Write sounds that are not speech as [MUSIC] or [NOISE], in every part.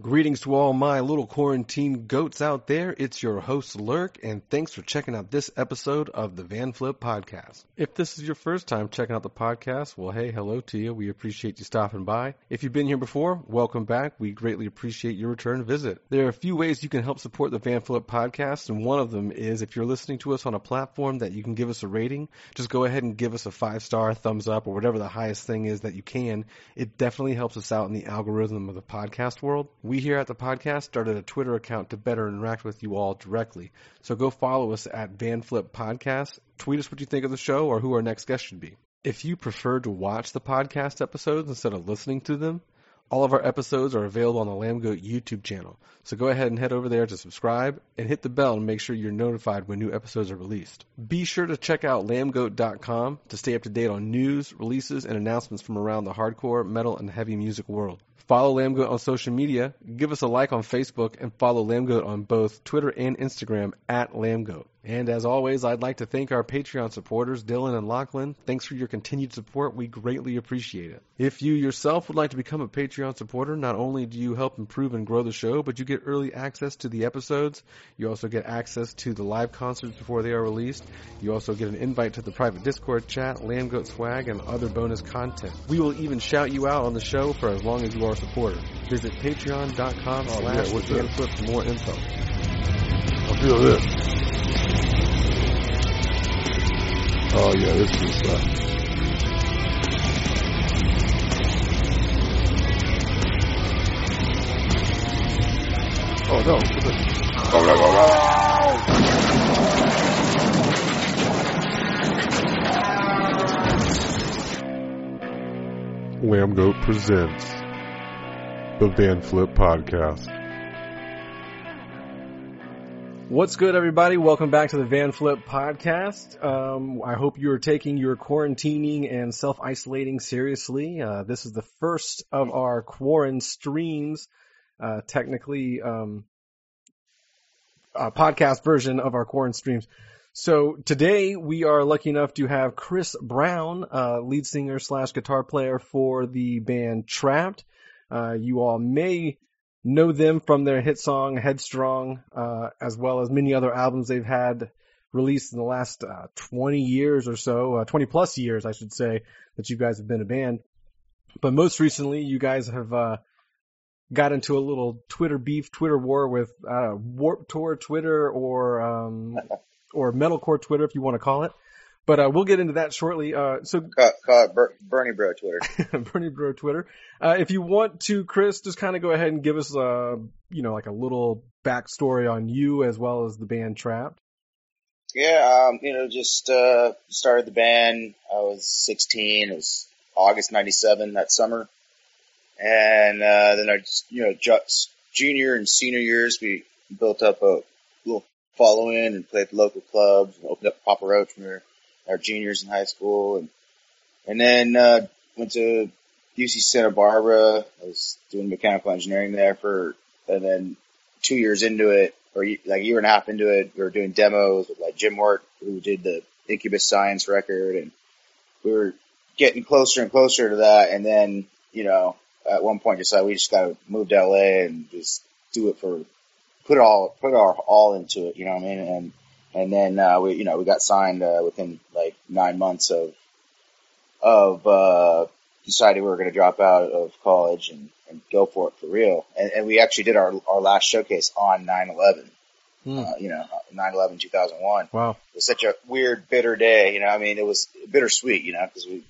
Greetings to all my little quarantine goats out there. It's your host Lurk, and thanks for checking out this episode of the Van Flip Podcast. If this is your first time checking out the podcast, well, hey, hello to you. We appreciate you stopping by. If you've been here before, welcome back. We greatly appreciate your return visit. There are a few ways you can help support the Van Flip Podcast, and one of them is if you're listening to us on a platform that you can give us a rating, just go ahead and give us a five star, thumbs up, or whatever the highest thing is that you can. It definitely helps us out in the algorithm of the podcast world. We here at the podcast started a Twitter account to better interact with you all directly. So go follow us at VanFlip Podcast. Tweet us what you think of the show or who our next guest should be. If you prefer to watch the podcast episodes instead of listening to them, all of our episodes are available on the Lambgoat YouTube channel. So go ahead and head over there to subscribe and hit the bell to make sure you're notified when new episodes are released. Be sure to check out lambgoat.com to stay up to date on news, releases, and announcements from around the hardcore, metal, and heavy music world. Follow Lambgoat on social media, give us a like on Facebook, and follow Lambgoat on both Twitter and Instagram at Lambgoat. And as always, I'd like to thank our Patreon supporters, Dylan and Lachlan. Thanks for your continued support. We greatly appreciate it. If you yourself would like to become a Patreon supporter, not only do you help improve and grow the show, but you get early access to the episodes. You also get access to the live concerts before they are released. You also get an invite to the private Discord chat, Lambgoat swag, and other bonus content. We will even shout you out on the show for as long as you are a supporter. Visit patreon.com Oh, slash yeah, for more info. I feel this. Oh yeah, this is uh, Oh no! Lambgoat presents the Van Flip Podcast. What's good, everybody? Welcome back to the Van Flip podcast. Um, I hope you are taking your quarantining and self-isolating seriously. Uh, this is the first of our quarantine streams, uh, technically, um, podcast version of our quarantine streams. So today we are lucky enough to have Chris Brown, uh, lead singer slash guitar player for the band Trapt. Uh, you all may know them from their hit song Headstrong, uh, as well as many other albums they've had released in the last uh, 20 years or so, uh, 20 plus years, I should say, that you guys have been a band. But most recently, you guys have uh, got into a little Twitter beef, Twitter war with uh, Warped Tour Twitter or um, [LAUGHS] or Metalcore Twitter, if you want to call it. But uh, we'll get into that shortly. Uh, so Call, call it Ber- Bernie Bro Twitter. [LAUGHS] Bernie Bro Twitter. Uh, if you want to, Chris, just kind of go ahead and give us, uh, you know, like a little backstory on you as well as the band Trapt. Yeah, um, you know, just uh, started the band. I was 16. It was August '97 that summer, and uh, then I just, you know, just junior and senior years, we built up a little following and played at local clubs and opened up Papa Roach we were our juniors in high school, and and then uh, went to UC Santa Barbara. I was doing mechanical engineering there for, and then two years into it, or like a year and a half into it, we were doing demos with like Jim Wirt, who did the Incubus Science record, and we were getting closer and closer to that. And then, you know, at one point decided we just got to move to LA and just do it for, put all, put our all into it, you know what I mean? And, and then, uh, we, you know, we got signed, uh, within like nine months of, of, uh, decided we were going to drop out of college and, and go for it for real. And, and we actually did our, our last showcase on 9-11, Hmm. uh, you know, 9-11, 2001. Wow. It was such a weird, bitter day, you know, I mean, it was bittersweet, you know, because we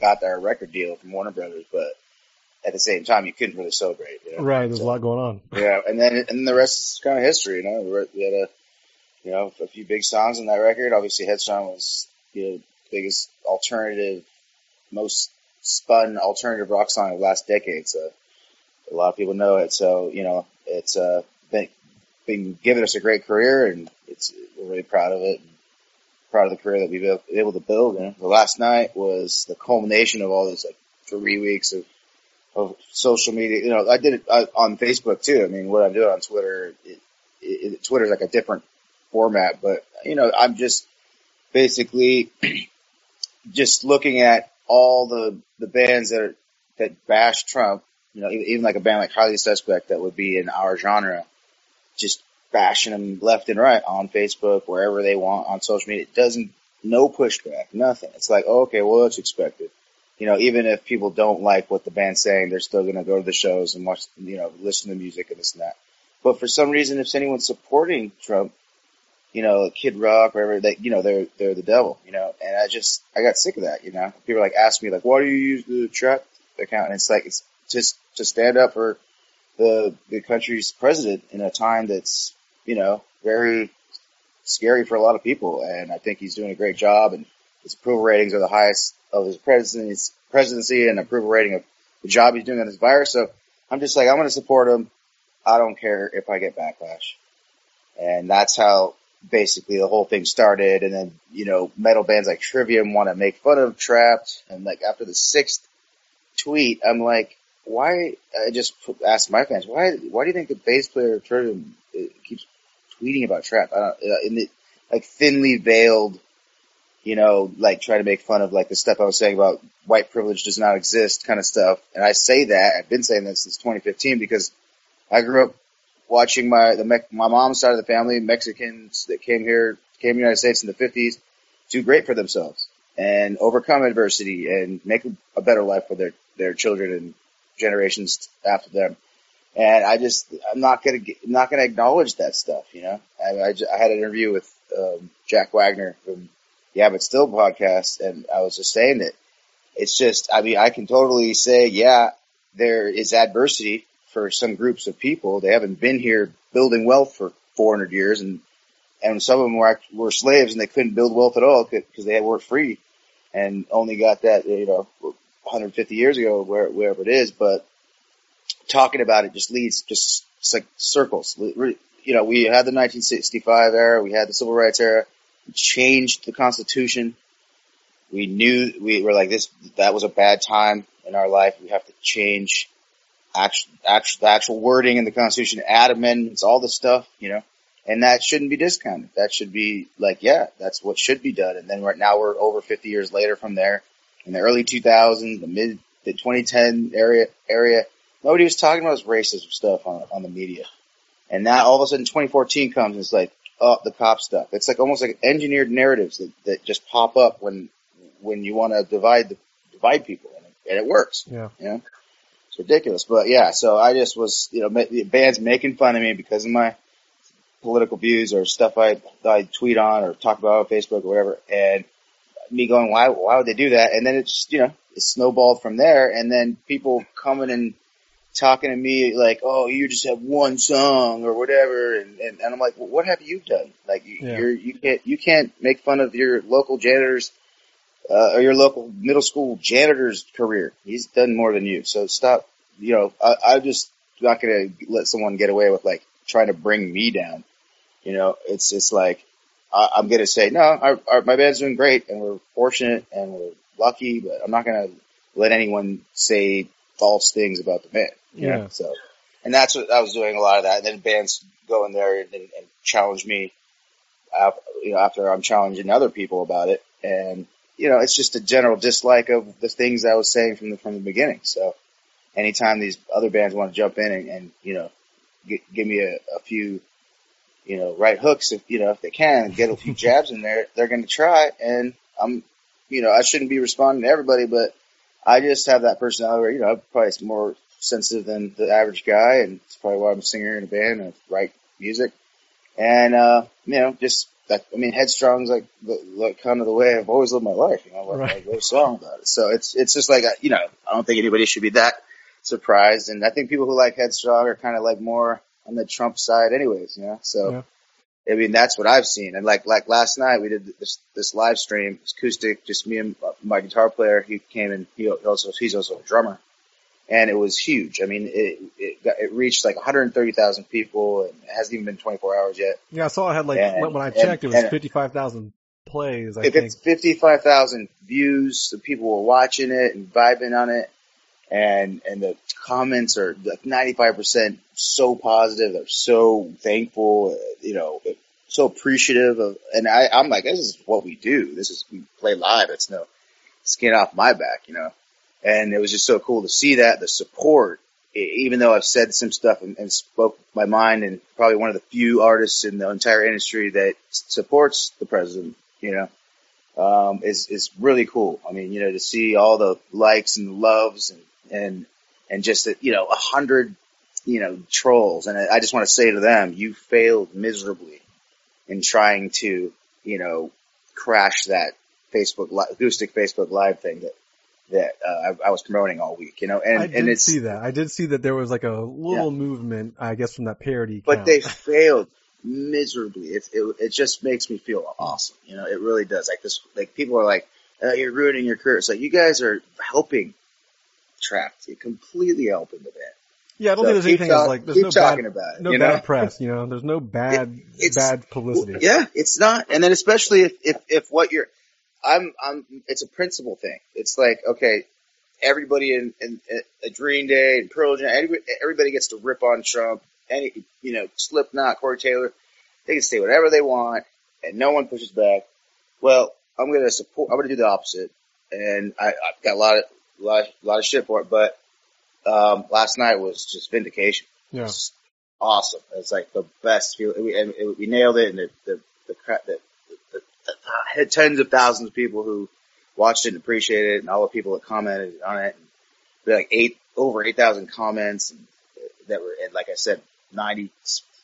got our record deal from Warner Brothers, but at the same time, you couldn't really celebrate. You know? Right. There's So- a lot going on. Yeah, and then and the rest is kind of history. You know, we had a you know a few big songs on that record. Obviously, Headstrong was know biggest alternative, most spun alternative rock song of the last decade. So a lot of people know it. So you know it's uh, been been giving us a great career, and it's we're really proud of it. And proud of the career that we've been able to build. And the last night was the culmination of all this like three weeks of of social media. You know, I did it uh, on Facebook too. I mean, what I'm doing on Twitter, it, it, Twitter's like a different format, but you know, I'm just basically [CLEARS THROAT] just looking at all the the bands that are, that bash Trump. You know, even, like a band like Highly Suspect that would be in our genre, just bashing them left and right on Facebook, wherever they want on social media. It doesn't, no pushback, nothing. It's like, oh, okay, well, it's expected you know, even if people don't like what the band's saying, they're still going to go to the shows and watch, you know, listen to music and this and that. But for some reason, if anyone's supporting Trump, you know, Kid Rock, or whatever, they, you know, they're, they're the devil, you know, and I just, I got sick of that, you know. People like ask me like, why do you use the Trapt account? And it's like, it's just to stand up for the, the country's president in a time that's, you know, very scary for a lot of people. And I think he's doing a great job and his approval ratings are the highest of his presidency, presidency and approval rating of the job he's doing on this virus. So I'm just like, I'm going to support him. I don't care if I get backlash. And that's how basically the whole thing started. And then, you know, metal bands like Trivium want to make fun of Trapt. And like after the sixth tweet, I'm like, why? I just asked my fans, why, why do you think the bass player of Trivium uh, keeps tweeting about Trapt? I don't, uh, in the, like thinly veiled, you know, like trying to make fun of like the stuff I was saying about white privilege does not exist kind of stuff. And I say that, I've been saying that since 2015 because I grew up watching my, the, my mom's side of the family, Mexicans that came here, came to the United States in the 50s, do great for themselves and overcome adversity and make a better life for their, their children and generations after them. And I just, I'm not gonna, I'm not gonna acknowledge that stuff, you know? I, I, ju- I had an interview with, um, Jack Wagner from Yeah, but still podcast. And I was just saying that it's just, I mean, I can totally say, yeah, there is adversity for some groups of people. They haven't been here building wealth for 400 years and, and some of them were, were slaves and they couldn't build wealth at all because they weren't free and only got that, you know, 150 years ago, where, wherever it is. But talking about it just leads just like circles. You know, we had the 1965 era, we had the civil rights era, changed the Constitution. We knew we were like this. That was a bad time in our life. We have to change actual, actual, the actual wording in the Constitution, add amendments, all the stuff, you know. And that shouldn't be discounted. That should be like, yeah, that's what should be done. And then right now we're over 50 years later from there. In the early 2000s, the mid, the 2010 area, area, nobody was talking about this racist stuff on, on the media. And now all of a sudden 2014 comes and it's like, oh, the cop stuff. It's like almost like engineered narratives that, that just pop up when, when you want to divide the, divide people and it, and it works. Yeah. You know, it's ridiculous. But yeah, so I just was, you know, the bands making fun of me because of my political views or stuff I, I tweet on or talk about on Facebook or whatever. And me going, why, why would they do that? And then it's, you know, it snowballed from there. And then people coming and talking to me like, oh, you just have one song or whatever. And, and, and I'm like, well, what have you done? Like you, Yeah. you're, you can't, you can't make fun of your local janitor's, uh, or your local middle school janitor's career. He's done more than you. So stop, you know, I, I'm just not going to let someone get away with like trying to bring me down. You know, it's, it's like, I, I'm going to say, no, our, our, my band's doing great and we're fortunate and we're lucky, but I'm not going to let anyone say false things about the band. You Yeah. know? So, and that's what I was doing a lot of that. And then bands go in there and, and, and challenge me, uh, you know, after I'm challenging other people about it. And, you know, it's just a general dislike of the things I was saying from the, from the beginning. So anytime these other bands want to jump in and, and you know, gi- give me a, a few, you know, right hooks if, you know, if they can get a few jabs in there, they're going to try. And I'm, you know, I shouldn't be responding to everybody, but I just have that personality where, you know, I'm probably more sensitive than the average guy. And it's probably why I'm a singer in a band and write music. And, uh, you know, just that, I mean, Headstrong's like, the, like kind of the way I've always lived my life, you know, like, Right. I wrote a song about it. So it's, it's just like, you know, I don't think anybody should be that surprised. And I think people who like Headstrong are kind of like more on the Trump side, anyways. You know, so. Yeah. I mean, that's what I've seen. And like, like last night we did this, this live stream, acoustic, just me and my guitar player. He came and he also, he's also a drummer and it was huge. I mean, it, it, got, it reached like 130,000 people and it hasn't even been 24 hours yet. Yeah, I saw it had like And- when I and- checked, it was fifty five thousand plays. I if think. it's 55,000 views, the people were watching it and vibing on it. And, and the comments are like 95% so positive. They're so thankful, you know, so appreciative of, and I, I'm like, this is what we do. This is, we play live. It's no skin off my back, you know, and it was just so cool to see that the support, even though I've said some stuff and, and spoke my mind and probably one of the few artists in the entire industry that supports the president, you know, um, is, is really cool. I mean, you know, to see all the likes and loves and, and, and just, that, you know, a hundred, you know, trolls. And I just want to say to them, you failed miserably in trying to, you know, crash that Facebook acoustic Facebook live thing that, that, uh, I, I was promoting all week, you know, and, I and did it's, see that. I did see that there was like a little movement, I guess, from that parody. but count. they [LAUGHS] failed miserably. It, it it just makes me feel awesome. You know, it really does. Like this, like people are like, uh, "You're ruining your career." It's like you guys are helping Trapt. You're completely helping the band. yeah, I don't So think there's anything talk- like there's no talking bad, about it. no you bad press. You know, there's no bad it's- bad publicity. Yeah, it's not. And then especially if if if what you're, I'm I'm. It's a principle thing. It's like okay, everybody in in, in Green Day and Pearl Jam, everybody, everybody gets to rip on Trump. Any you know, Slipknot, Corey Taylor, they can say whatever they want, and no one pushes back. Well, I'm going to support. I'm going to do the opposite, and I, I've got a lot of lot, a lot of shit for it. But um, last night was just vindication. Yeah. It's awesome. It's like the best feel, we, and it, we nailed it. And the the the, cra- the, the, the had tens of thousands of people who watched it and appreciated it, and all the people that commented on it. And like eight over eight thousand comments and, that were, and like I said, ninety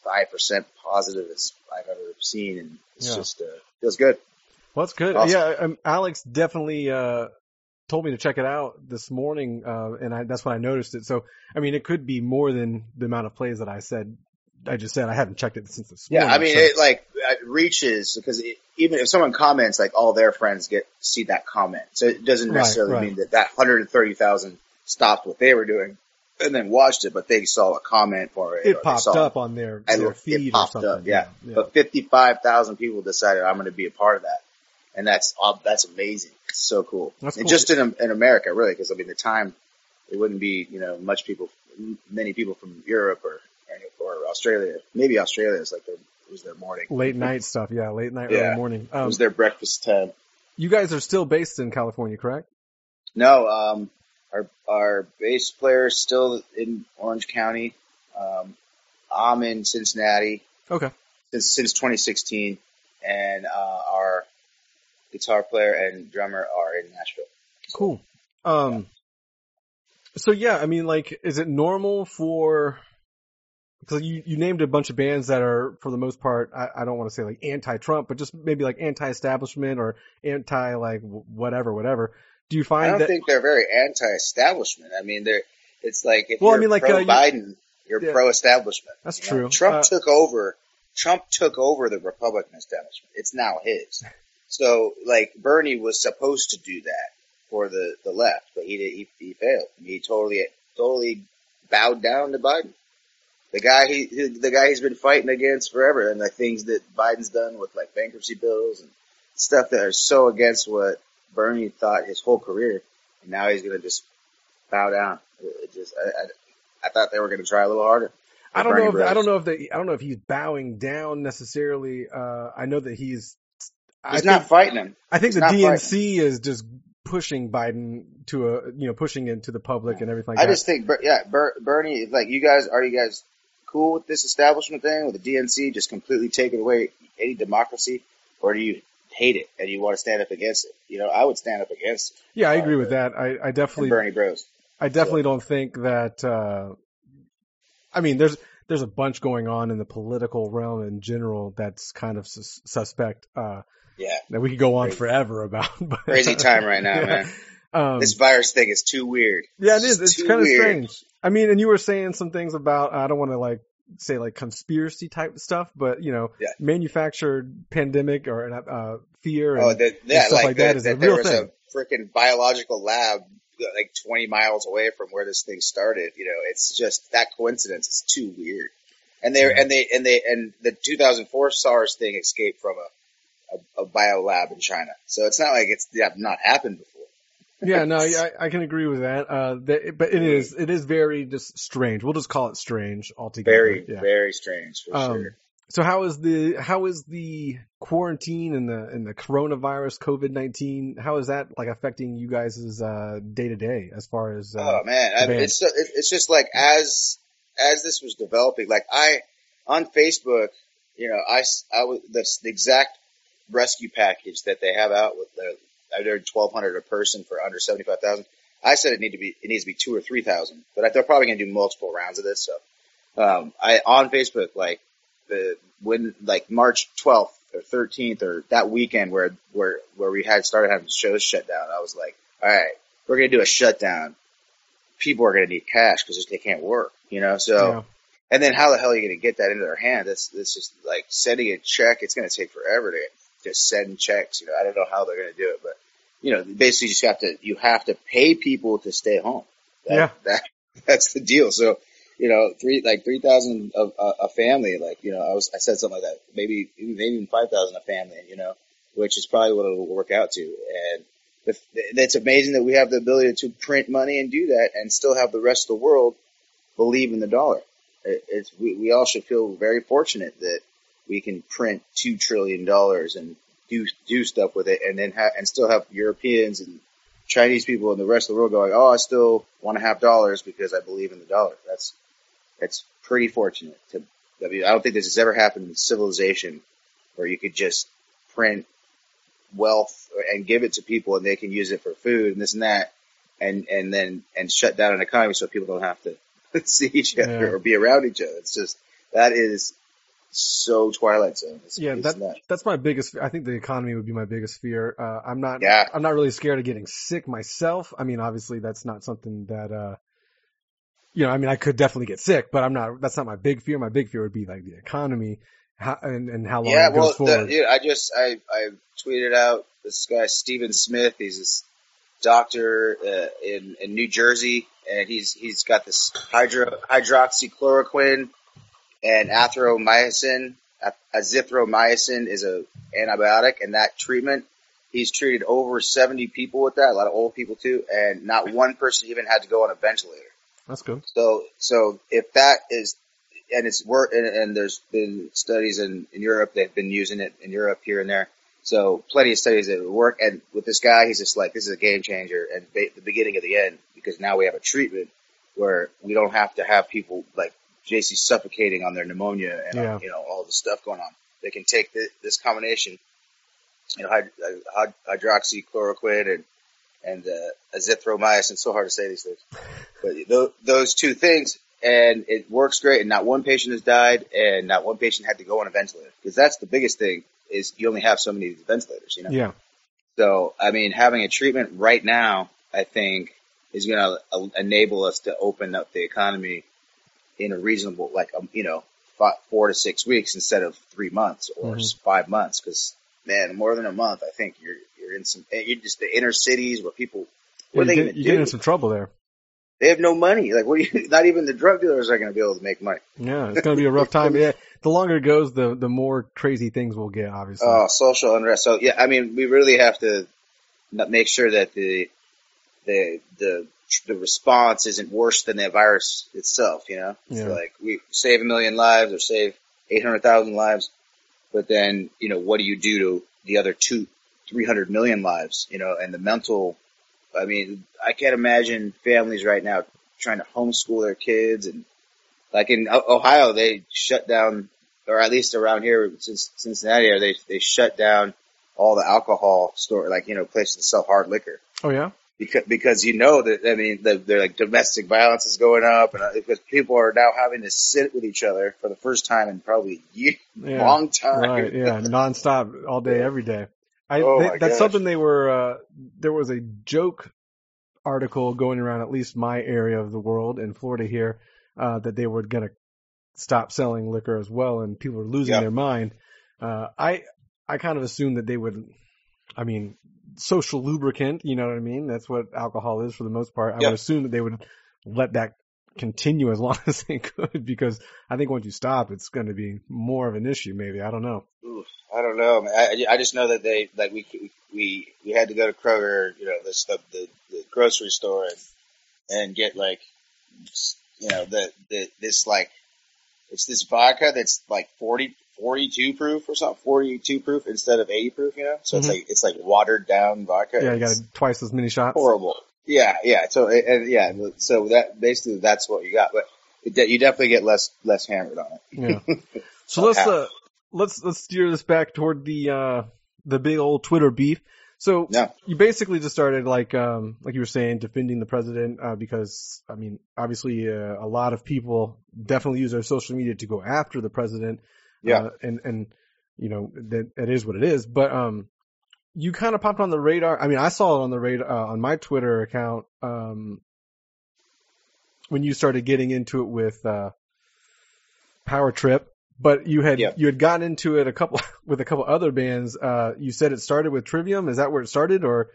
five percent positive as I've ever seen, and it's Yeah. just uh, feels good. Well, that's good. Awesome. Yeah, um, Alex definitely uh, told me to check it out this morning, uh, and I, that's when I noticed it. So, I mean, it could be more than the amount of plays that I said. I just said I haven't checked it since this Yeah, morning. I mean, so- it like it reaches because it, even if someone comments, like all their friends get see that comment, so it doesn't necessarily right. mean that that hundred and thirty thousand stopped what they were doing and then watched it, but they saw a comment for it. it popped saw- up on their, their it feed popped or something. up, yeah. yeah. But fifty five thousand people decided I'm going to be a part of that, and that's that's amazing. It's so cool. That's and cool. just in in America, really, because I mean, the time it wouldn't be you know much people, many people from Europe or or Australia. Maybe Australia is like their it was their morning. Late [LAUGHS] night stuff, yeah, late night, Yeah. early morning. It Um, was their breakfast time. you guys are still based in California, correct? No, um, our our bass player is still in Orange County. Um, I'm in Cincinnati Okay. since since 2016, and uh, our guitar player and drummer are in Nashville. Cool. Um, so yeah, I mean, like, is it normal for, because you, you named a bunch of bands that are, for the most part, I, I don't want to say like anti-Trump, but just maybe like anti-establishment or anti like whatever, whatever. Do you find? I don't that? think they're very anti-establishment. I mean, they're it's like if Well, I you're mean, like, pro uh, Biden, you're Yeah. pro-establishment. That's you know? true. Trump Uh, took over. Trump took over the Republican establishment. It's now his. So, like Bernie was supposed to do that for the the left, but he did, he, he failed. He totally totally bowed down to Biden. The guy he he- the guy he's been fighting against forever, and the things that Biden's done with like bankruptcy bills and stuff that are so against what Bernie thought his whole career, and now he's gonna just bow down. It just I, I, I thought they were gonna try a little harder. I don't Bernie know if, I don't know if they, I don't know if he's bowing down necessarily. Uh, I know that he's, I He's think, not fighting him. I think he's the DNC is just pushing Biden to a, you know, pushing into the public and everything like I that. just think, yeah, Ber- Bernie, like you guys, are you guys cool with this establishment thing with the DNC just completely taking away any democracy, or do you hate it and you want to stand up against it? You know, I would stand up against it. yeah, I uh, agree with that. I, I definitely, Bernie Bros. I definitely don't think that. uh I mean, there's there's a bunch going on in the political realm in general that's kind of sus- suspect. Uh Yeah, that we could go on Crazy. forever about. [LAUGHS] But, crazy time right now, [LAUGHS] Yeah. man. Um, this virus thing is too weird. yeah, it is. It's too kind of strange. I mean, and you were saying some things about I don't want to like say like conspiracy type stuff, but you know, Yeah. manufactured pandemic or uh, fear. And, Oh, that, yeah, stuff like, like that that, is a that there real was thing. a freaking biological lab like 20 miles away from where this thing started. You know, it's just that coincidence is too weird. And they Yeah. and they and they and the 2004 SARS thing escaped from a, a a bio lab in China. So it's not like it's yeah, not happened before. Yeah, no, [LAUGHS] yeah, I, I can agree with that. Uh, that, but it is, it is very just strange. We'll just call it strange altogether. Very yeah. very strange for Um, sure. So how is the how is the quarantine and the and the coronavirus COVID nineteen how is that like affecting you guys' uh day to day as far as uh, oh man, I mean, it's it's just like as as this was developing, like I on Facebook, you know, I I was the, the exact rescue package that they have out with the I heard twelve hundred a person for under seventy five thousand. I said it need to be it needs to be two or three thousand, but I, they're probably going to do multiple rounds of this. So, um, I on Facebook like the when like March twelfth or thirteenth or that weekend where where where we had started having shows shut down, I was like, all right, we're going to do a shutdown. People are going to need cash because they can't work, you know. So, yeah. and then how the hell are you going to get that into their hand? That's that's just like sending a check. It's going to take forever to just send checks. You know, I don't know how they're going to do it, but you know, basically, you just have to you have to pay people to stay home. That, Yeah. that [LAUGHS] that's the deal. So, you know, three like three thousand a, a a family. Like you know, I was I said something like that. Maybe maybe even five thousand a family. You know, which is probably what it'll work out to. And the, it's amazing that we have the ability to print money and do that, and still have the rest of the world believe in the dollar. It, it's we, we all should feel very fortunate that we can print two trillion dollars and do do stuff with it, and then ha- and still have Europeans and Chinese people and the rest of the world going, oh, I still want to have dollars because I believe in the dollar. That's that's pretty fortunate. To I mean, I don't think this has ever happened in civilization where you could just print wealth and give it to people and they can use it for food and this and that, and and then and shut down an economy so people don't have to [LAUGHS] see each other Yeah. or be around each other. It's just that is so Twilight Zone. It's, Yeah, it's that, that's my biggest. I think the economy would be my biggest fear. Uh, I'm not. Yeah. I'm not really scared of getting sick myself. I mean, obviously, that's not something that. Uh, you know, I mean, I could definitely get sick, but I'm not. That's not my big fear. My big fear would be like the economy, how, and and how long Yeah, it well, goes forward. the, I just I I tweeted out this guy Stephen Smith. He's this doctor uh, in in New Jersey, and he's he's got this hydro hydroxychloroquine and athromycin. Azithromycin is a antibiotic, and that treatment he's treated over seventy people with that. A lot of old people too, and not one person even had to go on a ventilator. that's good. So, so if that is, and it's work, and, and there's been studies in, in Europe, they've been using it in Europe here and there. So plenty of studies that work. And with this guy, he's just like, this is a game changer and ba- the beginning of the end because now we have a treatment where we don't have to have people like JC suffocating on their pneumonia and, uh, Yeah. you know, all the stuff going on. They can take thi- this combination, you know, hyd- uh, hyd- hydroxychloroquine and, and, uh, azithromycin. So hard to say these things but th- those two things, and it works great. And not one patient has died, and not one patient had to go on a ventilator because that's the biggest thing is you only have so many ventilators, you know. Yeah, So I mean, having a treatment right now, I think, is going to uh, enable us to open up the economy in a reasonable, like um, you know, fi four to six weeks instead of three months or Mhm. five months. Because man, more than a month, I think you're you're in some you're just the inner cities where people. What are you they get, going to you do? get in some trouble there. They have no money. Like, what do you? [LAUGHS] Not even the drug dealers are going to be able to make money. Yeah, it's gonna be a rough time. [LAUGHS] Yeah, the longer it goes, the the more crazy things we'll get. Obviously. Oh, social unrest. So yeah, I mean, we really have to make sure that the the the the response isn't worse than the virus itself. You know, Yeah. so like we save a million lives or save eight hundred thousand lives, but then you know, what do you do to the other two, three hundred million lives? You know, and the mental. I mean, I can't imagine families right now trying to homeschool their kids and like in Ohio, they shut down, or at least around here, since Cincinnati, area, they they shut down all the alcohol store, like you know, places that sell hard liquor oh yeah. Because because you know that I mean, the, they're like domestic violence is going up, and uh, because people are now having to sit with each other for the first time in probably a year, Yeah. long time. Right. Yeah. [LAUGHS] Nonstop, all day, every day. I, Oh they- that's gosh. something they were. Uh, there was a joke article going around at least my area of the world in Florida here uh, that they were gonna stop selling liquor as well, and people were losing Yeah. their mind. Uh, I I kind of assumed that they would. I mean, social lubricant. You know what I mean? That's what alcohol is for the most part. I Yeah. would assume that they would let that continue as [LAUGHS] long as they could because I think once you stop, it's going to be more of an issue. Maybe I don't know. Oof, I don't know. I, I just know that they like we we we had to go to Kroger, you know, the stuff the, the grocery store and and get like you know the the this like it's this vodka that's like 40 42 proof or something 42 proof instead of 80 proof you know so it's Mhm. like it's like watered down vodka Yeah, you got It's twice as many shots. horrible yeah yeah so and yeah so that basically that's what you got but it, you definitely get less less hammered on it Yeah. [LAUGHS] So let's uh let's let's steer this back toward the uh the big old Twitter beef. So Yeah. you basically just started like um like you were saying defending the president uh, because I mean obviously uh, a lot of people definitely use their social media to go after the president. Yeah. Uh, and and you know that it is what it is, but um you kind of popped on the radar. I mean, I saw it on the radar uh, on my Twitter account um when you started getting into it with uh Power Trip, but you had Yeah. you had gotten into it a couple [LAUGHS] with a couple other bands. Uh, you said it started with Trivium. Is that where it started, or?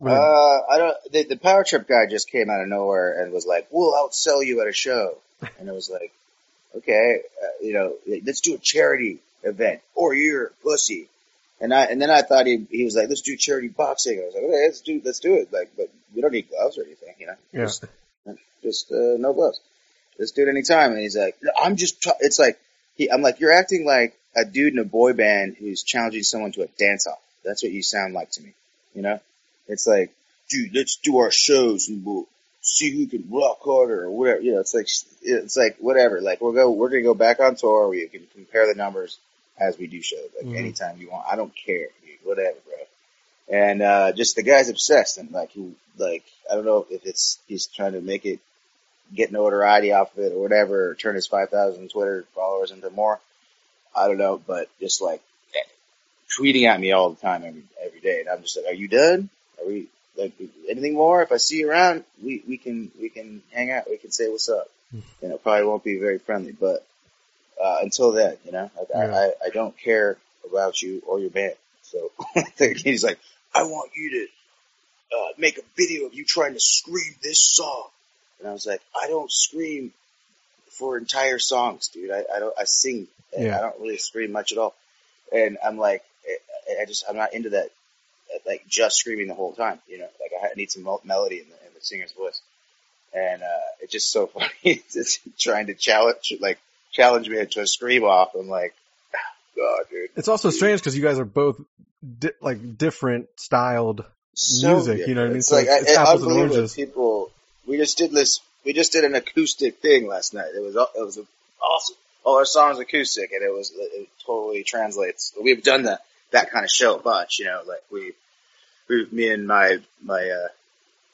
Uh, I don't. The, the Power Trip guy just came out of nowhere and was like, "We'll outsell you at a show," and it was like, "Okay, uh, you know, let's do a charity event, or you're a pussy." And I and then I thought he he was like, "Let's do charity boxing." I was like, "Okay, let's do let's do it." Like, but we don't need gloves or anything, you know. Yeah. Just, just uh, no gloves. Let's do it anytime. And he's like, "I'm just." T-. It's like he. I'm like, you're acting like a dude in a boy band who's challenging someone to a dance off. That's what you sound like to me. You know. It's like, dude, let's do our shows and we'll see who can rock harder or whatever. You know, it's like, it's like whatever. Like we'll go, we're gonna go back on tour where you can compare the numbers as we do shows. Like Mhm. anytime you want. I don't care, dude. Whatever, bro. And uh just the guy's obsessed and like he, like I don't know if it's he's trying to make it get notoriety off of it or whatever, or turn his five thousand Twitter followers into more. I don't know, but just like tweeting at me all the time every every day, and I'm just like, "Are you done? Are we like anything more? If I see you around, we we can we can hang out. We can say what's up. You know, probably won't be very friendly, but uh, until then, you know, like, Yeah. I, I I don't care about you or your band. So [LAUGHS] he's like, I want you to uh, make a video of you trying to scream this song, and I was like, I don't scream for entire songs, dude. I, I don't I sing. and Yeah. I don't really scream much at all. And I'm like, I, I just I'm not into that, like just screaming the whole time. You know, like I need some mel- melody in the, in the singer's voice. And uh, it's just so [LAUGHS] funny, just trying to challenge, like challenge me to a scream off. I'm like, God, dude. it's also strange because you guys are both di- like different styled. so music, you know what I mean? It's So like it's- it's I- apples and oranges. People, we just did this. We just did an acoustic thing last night. It was it was awesome. All our songs acoustic, and it was it totally translates. We've done that that kind of show a bunch, you know. Like we, we me and my my uh,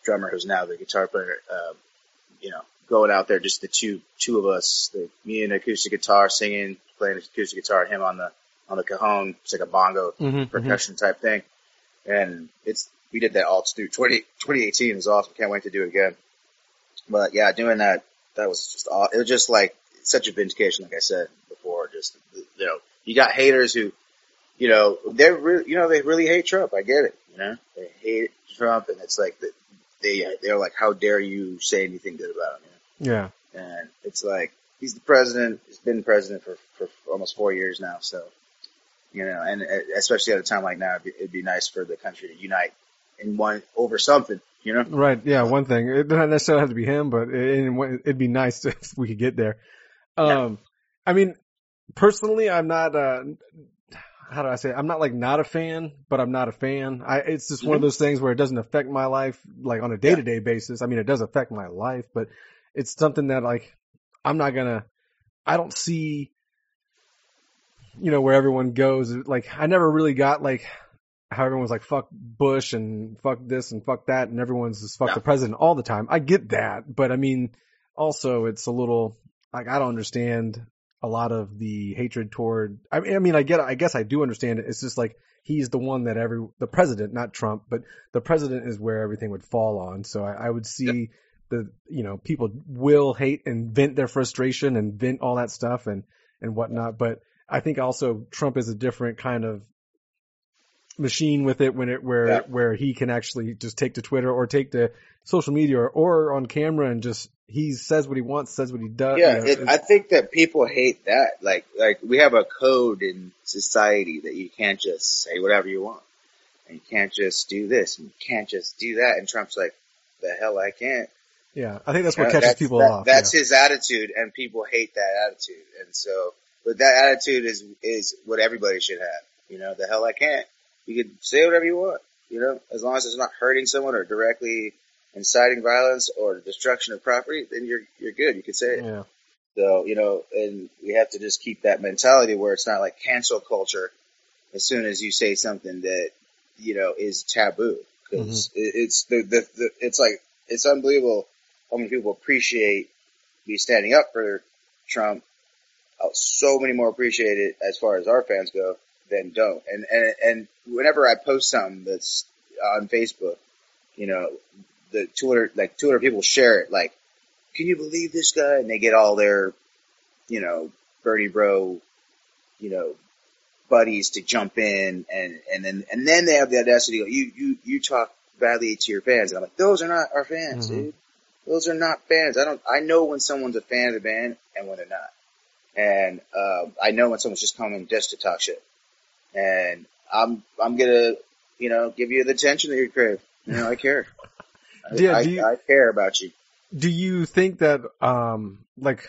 drummer, who's now the guitar player, um, you know, going out there, just the two two of us, the, me and acoustic guitar singing, playing acoustic guitar, him on the on the cajon. It's like a bongo Mm-hmm, percussion type thing. And it's, we did that all through 20, 2018 It was awesome. Can't wait to do it again. But yeah, doing that, that was just, aw- it was just like such a vindication, like I said before, just, you know, you got haters who, you know, they're really, you know, they really hate Trump. I get it, you know, they hate Trump and it's like, they, they're like, how dare you say anything good about him? You know? Yeah. And it's like, he's the president. He's been president for, for almost four years now. So, you know, and uh, especially at a time like now, it'd be, it'd be nice for the country to unite in one over something, you know? Right. Yeah. One thing. It doesn't necessarily have to be him, but it, it'd be nice [LAUGHS] if we could get there. Um, I mean, personally, I'm not, uh, how do I say? it? I'm not like not a fan, but I'm not a fan. I, it's just one of Mhm. those things where it doesn't affect my life, like on a day to day basis. I mean, it does affect my life, but it's something that like, I'm not gonna, I don't see, you know, where everyone goes. Like, I never really got like, how everyone's like, fuck Bush and fuck this and fuck that, and everyone's just fuck Yeah. the president all the time. I get that, but I mean, also it's a little, like, I don't understand a lot of the hatred toward. I mean, I mean, I get, I guess I do understand it. It's just like he's the one that every the president, not Trump, but the president is where everything would fall on. So I, I would see the you know people will hate and vent their frustration and vent all that stuff and and whatnot. But I think also Trump is a different kind of machine with it when it where Yeah. where he can actually just take to Twitter or take to social media or, or on camera and just he says what he wants, says what he does. Yeah, you know, it, I think that people hate that. Like, like we have a code in society that you can't just say whatever you want, and you can't just do this, and you can't just do that. And Trump's like, "The hell, I can't." yeah, I think that's what You know, catches that's, people that- off. That's yeah. his attitude, and people hate that attitude. And so, but that attitude is is what everybody should have. You know, the hell I can't. You can say whatever you want. You know, as long as it's not hurting someone or directly inciting violence or destruction of property, then you're you're good. You can say it. yeah. So, you know, and we have to just keep that mentality where it's not like cancel culture as soon as you say something that, you know, is taboo. because it, it's the, the, the, it's like, it's unbelievable how many people appreciate me standing up for Trump. Uh, So many more appreciate it as far as our fans go than don't. And, and, and whenever I post something that's on Facebook, you know, the 200, like 200 people share it, like, can you believe this guy? And they get all their, you know, Bernie bro, you know, buddies to jump in and, and then, and then they have the audacity to go, you, you, you talk badly to your fans. And I'm like, those are not our fans, Mhm. dude. Those are not fans. I don't, I know when someone's a fan of the band and when they're not. And, um, I know when someone's just coming just to talk shit. And I'm, I'm gonna, you know, give you the attention that you crave. You know, I care. I, [LAUGHS] Yeah, I, you- I care about you. do you think that um like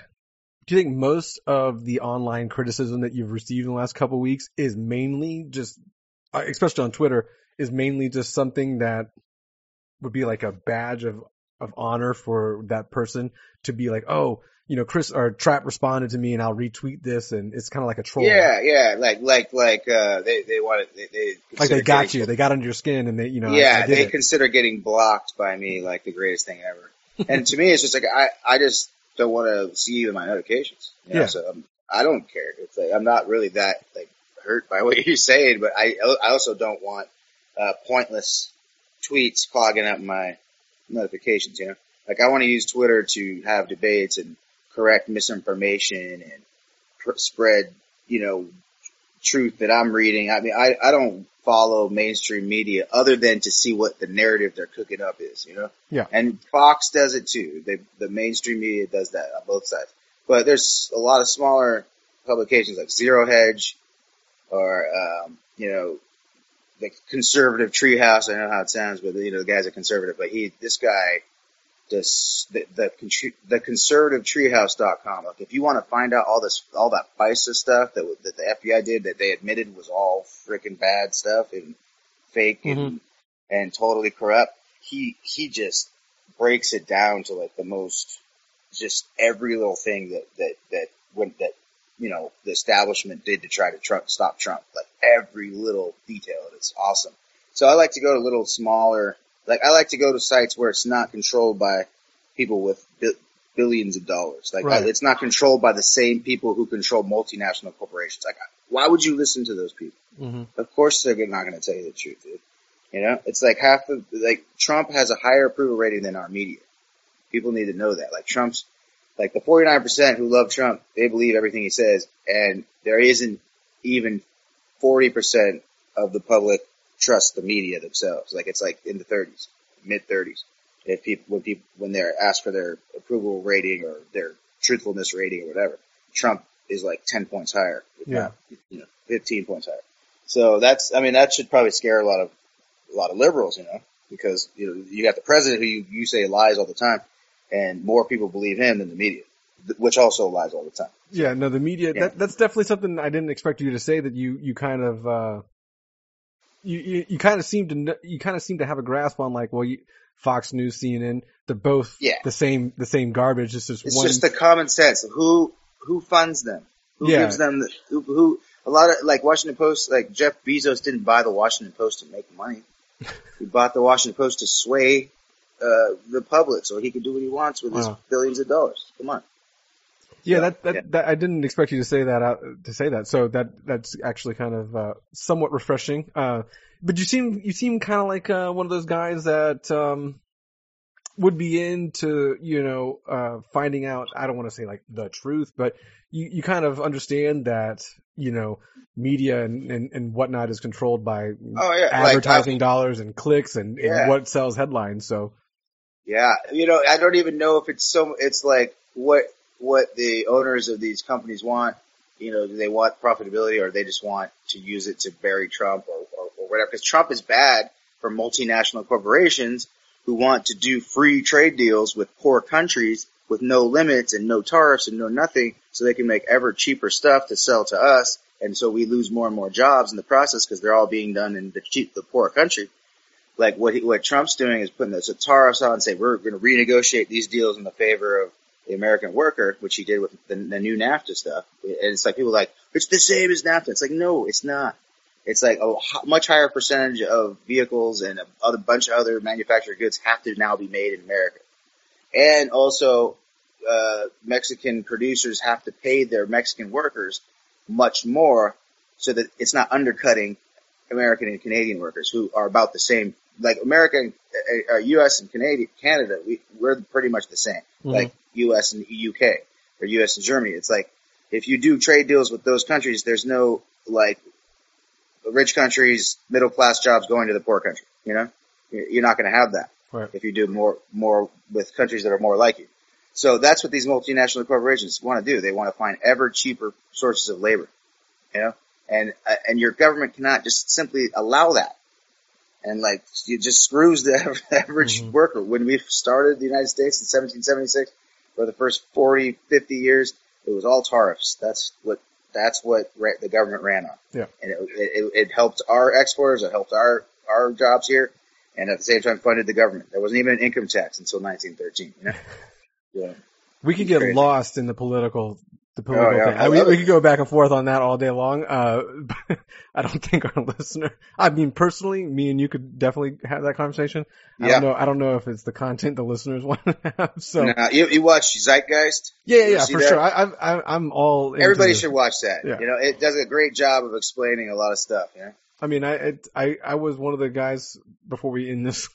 do you think most of the online criticism that you've received in the last couple of weeks is mainly just uh, especially on Twitter is mainly just something that would be like a badge of of honor for that person to be like oh you know Chris or Trapt responded to me and I'll retweet this and it's kind of like a troll Yeah, yeah, like like like uh, they they wanted they, they like they got getting- you they got under your skin and they you know yeah, I, did they it. consider getting blocked by me like the greatest thing ever. [LAUGHS] and to me, it's just like I I just don't want to see you in my notifications. You know? Yeah. So um, I don't care. It's like I'm not really that like hurt by [LAUGHS] what you're saying, but I I also don't want uh, pointless tweets clogging up my notifications. You know, like I want to use Twitter to have debates and correct misinformation and pr- spread you know truth that I'm reading. I mean, I, I don't follow mainstream media other than to see what the narrative they're cooking up is, you know? Yeah. And Fox does it too. They, the mainstream media does that on both sides. But there's a lot of smaller publications like Zero Hedge or, um, you know, the conservative treehouse. I know how it sounds, but you know, the guy's a conservative, but he, this guy, this, the, the, the conservative treehouse.com. Like if you want to find out all this, all that FISA stuff that, that the FBI did that they admitted was all freaking bad stuff and fake and, mm-hmm. and totally corrupt, he, he just breaks it down to like the most, just every little thing that, that, that went, that, you know, the establishment did to try to Trump, stop Trump. Like every little detail. It's awesome. So I like to go to little smaller, like I like to go to sites where it's not controlled by people with bi- billions of dollars. Like Right. it's not controlled by the same people who control multinational corporations. Like why would you listen to those people? hmm Of course they're not going to tell you the truth, dude. You know, it's like half of like Trump has a higher approval rating than our media. People need to know that. Like Trump's, like the 49% who love Trump, they believe everything he says, and there isn't even 40% of the public trust the media themselves. Like it's like in the 30s, mid 30s. If people when people when they're asked for their approval rating or their truthfulness rating or whatever, Trump is like 10 points higher. Yeah. not, you know, 15 points higher. So that's, I mean, that should probably scare a lot of, a lot of liberals, you know, because, you know, you got the president who you, you say lies all the time and more people believe him than the media, which also lies all the time. Yeah, no, the media, Yeah. that, that's definitely something I didn't expect you to say that you, you kind of, uh, you, you, you kind of seem to, you kind of seem to have a grasp on like, well, you, Fox News, CNN, they're both Yeah. the same, the same garbage. It's just It's one. just the common sense of who, who funds them, who Yeah. gives them the, who, who, a lot of, like Washington Post, like Jeff Bezos didn't buy the Washington Post to make money. [LAUGHS] he bought the Washington Post to sway, uh, the public so he could do what he wants with his billions of dollars. Come on. Yeah, that, that, yeah. that I didn't expect you to say that out, to say that. So that that's actually kind of uh, somewhat refreshing. Uh, but you seem you seem kind of like uh, one of those guys that um, would be into you know uh, finding out. I don't want to say like the truth, but you you kind of understand that you know media and and, and whatnot is controlled by Oh yeah, advertising Like, dollars and clicks and, and what sells headlines. So Yeah, you know, I don't even know if it's so. It's like what what the owners of these companies want. You know, do they want profitability or they just want to use it to bury Trump or, or, or whatever? Because Trump is bad for multinational corporations who want to do free trade deals with poor countries with no limits and no tariffs and no nothing, so they can make ever cheaper stuff to sell to us, and so we lose more and more jobs in the process because they're all being done in the cheap, the poor country like what he, what Trump's doing is putting the tariffs on and say we're going to renegotiate these deals in the favor of the American worker, which he did with the, the new NAFTA stuff. And it's like people are like it's the same as NAFTA. It's like no, it's not. It's like a much higher percentage of vehicles and a other bunch of other manufactured goods have to now be made in America, and also uh, Mexican producers have to pay their Mexican workers much more so that it's not undercutting American and Canadian workers who are about the same. Like American, uh, uh, U.S. and Canadian, Canada, we, we're pretty much the same. Mhm. Like U.S. and U.K. or U.S. and Germany. It's like if you do trade deals with those countries, there's no like rich countries, middle class jobs going to the poor country. You know, You're not going to have that Right. if you do more more with countries that are more like you. So that's what these multinational corporations want to do. They want to find ever cheaper sources of labor, you know, and and your government cannot just simply allow that. And like it just screws the [LAUGHS] average Mhm. worker. When we started the United States in 1776, for the first 40, 50 years, it was all tariffs. That's what that's what ra- the government ran on. Yeah. And it, it, it helped our exporters. It helped our our jobs here, and at the same time funded the government. There wasn't even an income tax until 1913. You know. [LAUGHS] Yeah. We could get Crazy. lost in the political, the political Oh, yeah. thing. We, we could go back and forth on that all day long. Uh, [LAUGHS] I don't think our [LAUGHS] listener, I mean, personally, me and you could definitely have that conversation. I Yeah. don't know. I don't know if it's the content the listeners [LAUGHS] want to have. So Now, you, you watch Zeitgeist? yeah, yeah, yeah, for that? sure. I, I'm all. Everybody should watch that. Yeah. You know, it does a great job of explaining a lot of stuff. You know? I mean, I, it, I, I was one of the guys before we end this,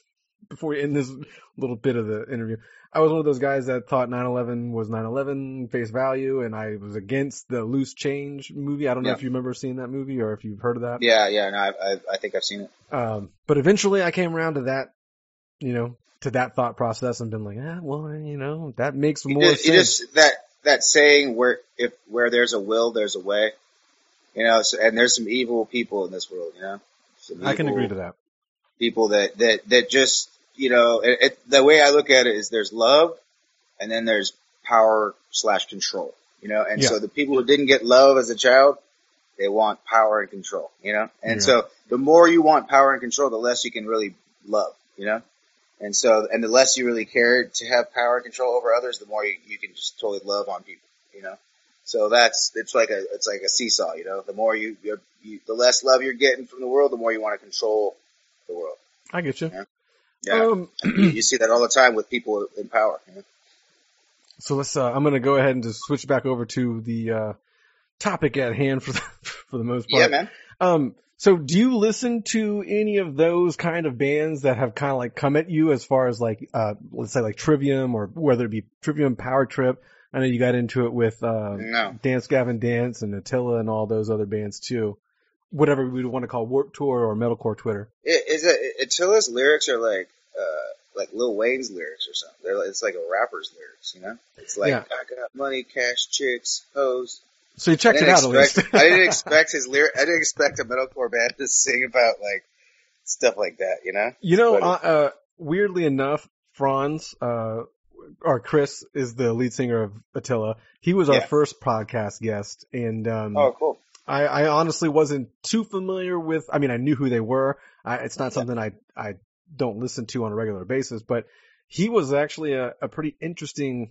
before we end this little bit of the interview. I was one of those guys that thought 9/11 was 9/11 face value, and I was against the loose change movie. I don't know Yeah. if you remember seeing that movie or if you've heard of that. Yeah, yeah. No, I, I, I think I've seen it. Um, but eventually, I came around to that, you know, to that thought process and been like, ah, well, you know, that makes more just, sense. just that that saying where if where there's a will, there's a way. You know, so, and there's some evil people in this world. You know, I can agree to that. People that that that just you know, it, it, the way I look at it is there's love, and then there's power slash control. You know, and Yeah. so the people who didn't get love as a child, they want power and control. You know, and Yeah. so the more you want power and control, the less you can really love. You know. And so, and the less you really care to have power and control over others, the more you, you can just totally love on people, you know? So that's, it's like a, it's like a seesaw, you know? The more you, you're, you, the less love you're getting from the world, the more you want to control the world. I get you. Yeah. Um, [CLEARS THROAT] you, see that all the time with people in power. You know? So let's. Uh, I'm going to go ahead and just switch back over to the uh, topic at hand for the, [LAUGHS] for the most part. Yeah, man. Um. So do you listen to any of those kind of bands that have kind of like come at you as far as like, uh, let's say like Trivium or whether it be Trivium, Power Trip? I know you got into it with uh, No. Dance Gavin Dance and Attila and all those other bands too. Whatever we would want to call Warped Tour or Metalcore Twitter. It, is it, Attila's lyrics are like, uh, like Lil Wayne's lyrics or something. They're, like- it's like a rapper's lyrics, you know? It's like, Yeah. I got money, cash, chicks, hoes. So you checked it out at expect, least. [LAUGHS] I didn't [LAUGHS] expect his lyric. I didn't expect a metalcore band to sing about like stuff like that. You know? You know, uh, But- uh, weirdly enough, Fronz, uh, or Chris is the lead singer of Attila. He was our Yeah. first podcast guest and, um, Oh, cool. I, I honestly wasn't too familiar with, I mean, I knew who they were. I, it's not something I, I don't listen to on a regular basis, but he was actually a, a pretty interesting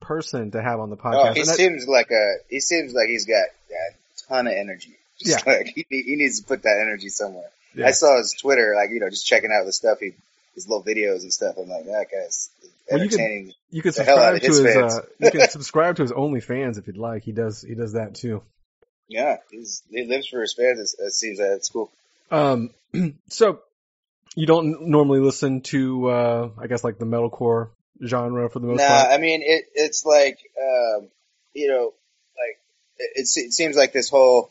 person to have on the podcast. Oh, he And seems like a. He seems like he's got a ton of energy. [LAUGHS] Just Yeah. like he, he needs to put that energy somewhere. Yeah. I saw his Twitter, like you know, just checking out the stuff he, his little videos and stuff. I'm like, that guy's Well, you entertaining. You can The hell out subscribe to his his. Uh, you can [LAUGHS] subscribe to his OnlyFans if you'd like. He does. He does that too. Yeah, he's, he lives for his fans. It, it seems that it's cool. Um, [CLEARS THROAT] so you don't normally listen to, uh, I guess like the metalcore genre for the most Nah, part. I mean it. It's like um, you know, like it, it, seems like this whole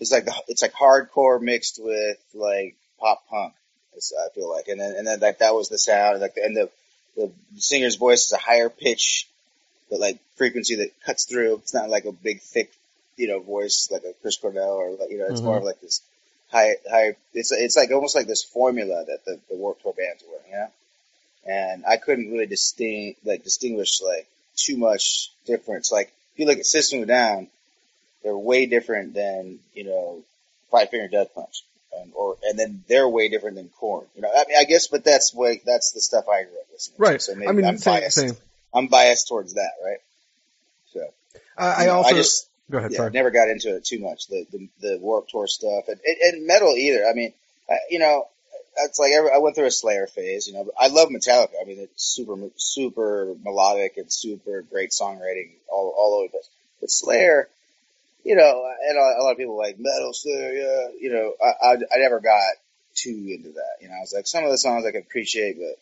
it's like the, it's like hardcore mixed with like pop punk. I feel like, and then and then like that was the sound, like and the the singer's voice is a higher pitch, but like frequency that cuts through. It's not like a big thick, you know, voice like a Chris Cornell or like you know, it's Mhm. more of like this high high. It's it's like almost like this formula that the the Warped Tour bands were, you know. And I couldn't really distinguish like distinguish like too much difference. Like if you look at System of a Down, they're way different than you know Five Finger Death Punch, and or and then they're way different than Korn. You know, I mean, I guess, but that's way that's the stuff I grew up listening. Right. To, so maybe I mean, I'm same, biased. same. I'm biased towards that, right? So I, I know, also, I just go ahead, yeah, sorry. never got into it too much. The the, the Warped Tour stuff and, and, and metal either. I mean, I, you know, that's like every, I went through a Slayer phase. You know, I love Metallica. I mean, it's super super melodic and super great songwriting all all over the place. But Slayer, you know, and a, a lot of people like metal Slayer. Yeah, you know, I, I I never got too into that. You know, I was like some of the songs I could appreciate, but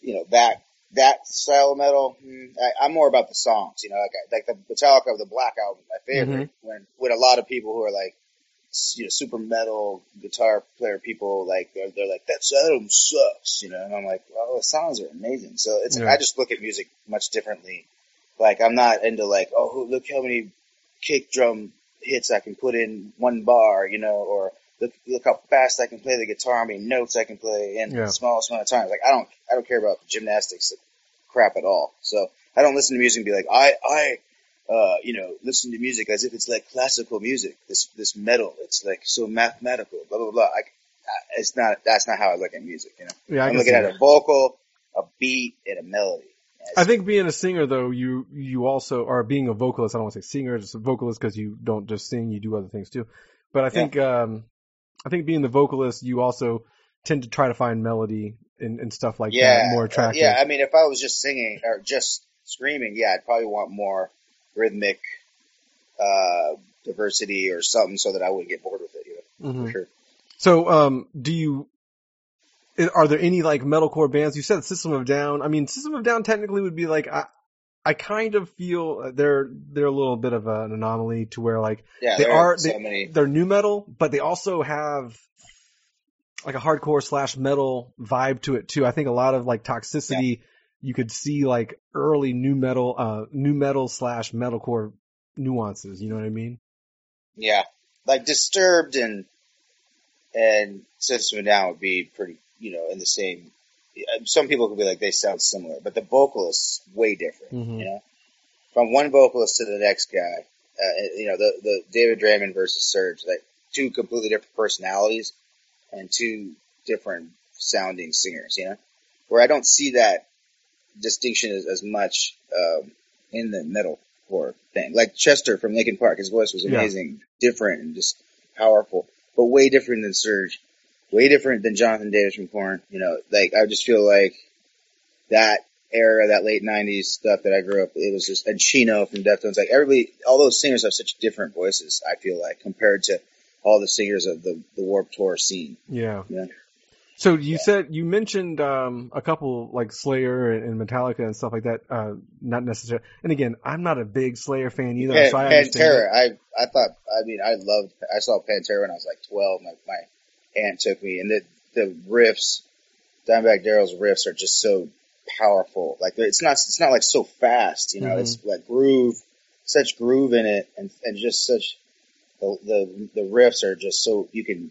you know that that style of metal, mm, I, I'm more about the songs. You know, like like the Metallica of the Black album, my favorite. When when a lot of people who are like you know super metal guitar player people like they're, they're like that album sucks. You know, and I'm like, well, the songs are amazing. So it's Yeah. I just look at music much differently. Like I'm not into like oh look how many kick drum hits I can put in one bar, you know, or look look how fast I can play the guitar, how many notes I can play in Yeah. the smallest amount of time. Like I don't I don't care about gymnastics crap at all. So I don't listen to music and be like I I uh, you know, listen to music as if it's like classical music. This this metal, it's like so mathematical. Blah blah blah. I, it's not. That's not how I look at music. You know, Yeah, I I'm looking at that. a vocal, a beat, and a melody. I think being a singer though, you you also are being a vocalist. I don't want to say singer, just a vocalist because you don't just sing, you do other things too. But I think um, I think being the vocalist, you also tend to try to find melody and, and stuff like yeah, that more uh, attractive. yeah. I mean, if I was just singing or just screaming, yeah, I'd probably want more rhythmic uh, diversity or something so that I wouldn't get bored with it. You know, Mhm. for sure. So, um, do you? Are there any like metalcore bands? You said System of Down. I mean, System of Down technically would be like I, I kind of feel uh, they're they're a little bit of an anomaly to where like Yeah, They are- so they- many. they're nu metal, but they also have like a hardcore slash metal vibe to it too. I think a lot of like toxicity, you could see like early nu metal, uh, nu metal slash metalcore nuances. You know what I mean? Yeah, like Disturbed and and System of Down would be pretty, you know, in the same. Some people could be like they sound similar, but the vocalist's way different. Mhm. You know, from one vocalist to the next guy. Uh, you know, the the David Draiman versus Serj, like two completely different personalities and two different sounding singers. You know, where I don't see that distinction as, as much um, in the metal core thing. Like Chester from Linkin Park, his voice was Yeah. amazing, different, and just powerful, but way different than Serj, way different than Jonathan Davis from Korn. You know, like I just feel like that era, that late '90s stuff that I grew up, it was just and Chino from Deftones. Like everybody, all those singers have such different voices. I feel like compared to all the singers of the the Warped Tour scene. Yeah. Yeah. So you said you mentioned um, a couple like Slayer and, Metallica and stuff like that. Uh, not necessarily. And again, I'm not a big Slayer fan either. Pan, so I. Pantera, I I thought I mean I loved I saw Pantera when I was like twelve. My my aunt took me, and the the riffs, Dimebag Darrell's riffs are just so powerful. Like it's not it's not like so fast, you know. Mhm. It's like groove, such groove in it, and and just such the the the riffs are just so you can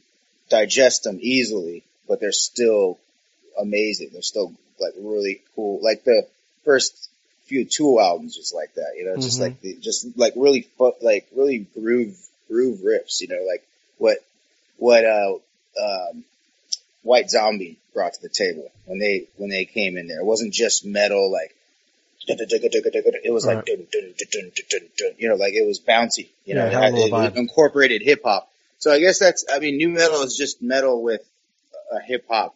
digest them easily, but they're still amazing. They're still like really cool. Like the first few Tool albums was like that, you know, just Mhm. like the, just like really fu- like really groove groove riffs, you know, like what what uh um White Zombie brought to the table when they when they came in there. It wasn't just metal like it was like Right. dun, dun, dun, dun, dun, dun, dun, you know, like it was bouncy, you know, it incorporated hip hop. So I guess that's I mean, nu metal is just metal with a hip hop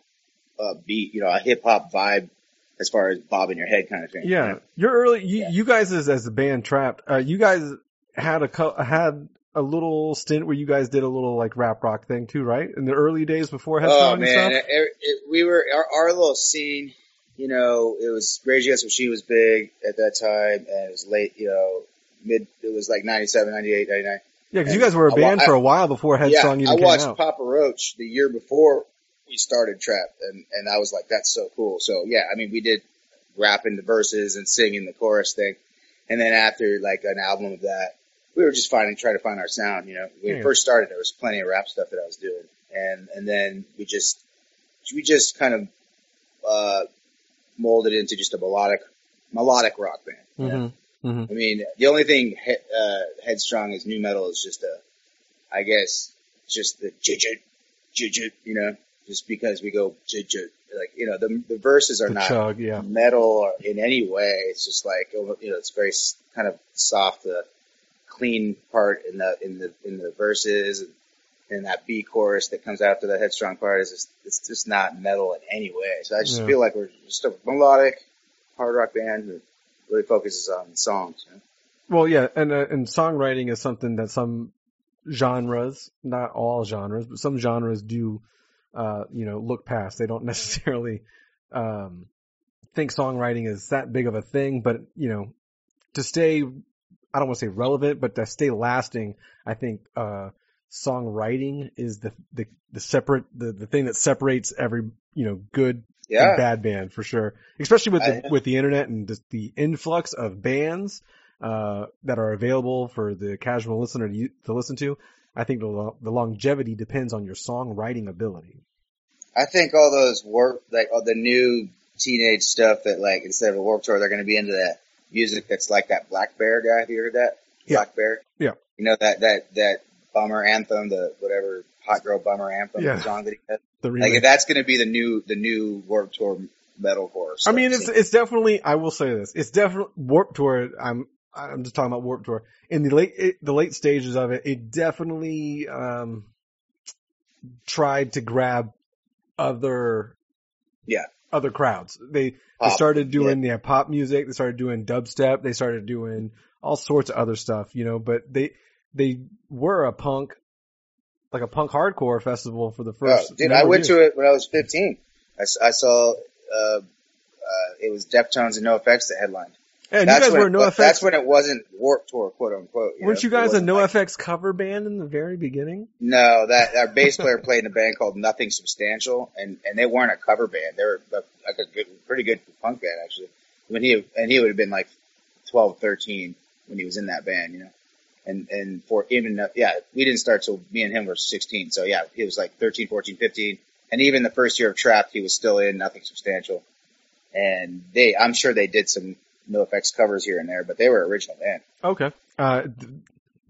uh, beat, you know, a hip hop vibe as far as bobbing your head kind of thing. Yeah, know? you're early. You, Yeah. you guys as as the band Trapt, uh, you guys had a co- had a little stint where you guys did a little like rap rock thing too, right? In the early days before Headstrong Oh and man, it, it, we were our, our little scene. You know, it was Rage Against the Machine was big at that time, and it was late. You know, mid. It was like 97, 98, 99. Yeah, because you guys were a band I- for a while before Headstrong yeah, I even watched came out. Papa Roach the year before we started Trapt, and and I was like, that's so cool. So yeah, I mean, we did rapping the verses and singing the chorus thing, and then after like an album of that, we were just finding trying to find our sound. You know, when we first started, there was plenty of rap stuff that I was doing, and and then we just we just kind of uh, molded into just a melodic melodic rock band. you know? hmm I mean, the only thing he, uh, headstrong is nu metal is just a, I guess, just the jujut, jujut, you know, just because we go jujut, like you know, the the verses are The not chug, yeah. metal or in any way. It's just like you know, it's very kind of soft, the clean part in the in the in the verses and, and that B chorus that comes after the headstrong part is just it's just not metal in any way. So I just Yeah. feel like we're just a melodic hard rock band that really focuses on songs. You know? Well, yeah, and uh, and songwriting is something that some genres, not all genres, but some genres do, uh, you know, look past. They don't [LAUGHS] necessarily um, think songwriting is that big of a thing, but you know, to stay, I don't want to say relevant, but to stay lasting, I think uh, songwriting is the the the separate the the thing that separates every you know good Yeah. and bad band for sure. Especially with the I- with the internet and just the influx of bands uh, that are available for the casual listener to, to listen to. I think the, the longevity depends on your songwriting ability. I think all those work, like all the new teenage stuff that like instead of a warped tour, they're going to be into that music that's like that blackbear guy. Have you heard that? Yeah. blackbear. Yeah. You know that that that bummer anthem, the whatever hot girl bummer anthem Yeah. song that he Like if that's going to be the new the new warped tour metalcore. I mean, it's it's definitely. I will say this. It's definitely Warped Tour. I'm I'm just talking about Warped Tour. In the late it, the late stages of it, it definitely um tried to grab other Yeah. other crowds. They they started doing yeah. pop music. They started doing dubstep. They started doing all sorts of other stuff. You know, but they they were a punk like a punk hardcore festival for the first. Oh, dude, I went years. to it when I was 15. I, I saw uh, uh, it was Deftones and NoFX that headlined. And you That's guys when were it, no but effects. That's when it wasn't Warped Tour, quote unquote. You Weren't know? you guys a wasn't like- cover band in the very beginning? No, that our bass player played in a band called Nothing Substantial, and and they weren't a cover band. They were like a good, pretty good punk band actually. When he and he would have been like 12, 13 when he was in that band, you know. And and for even yeah, we didn't start till me and him were 16. So yeah, he was like 13, 14, 15, and even the first year of Trapt, he was still in Nothing Substantial. And they, I'm sure they did some NoFX covers here and there, but they were original band. Okay. Uh,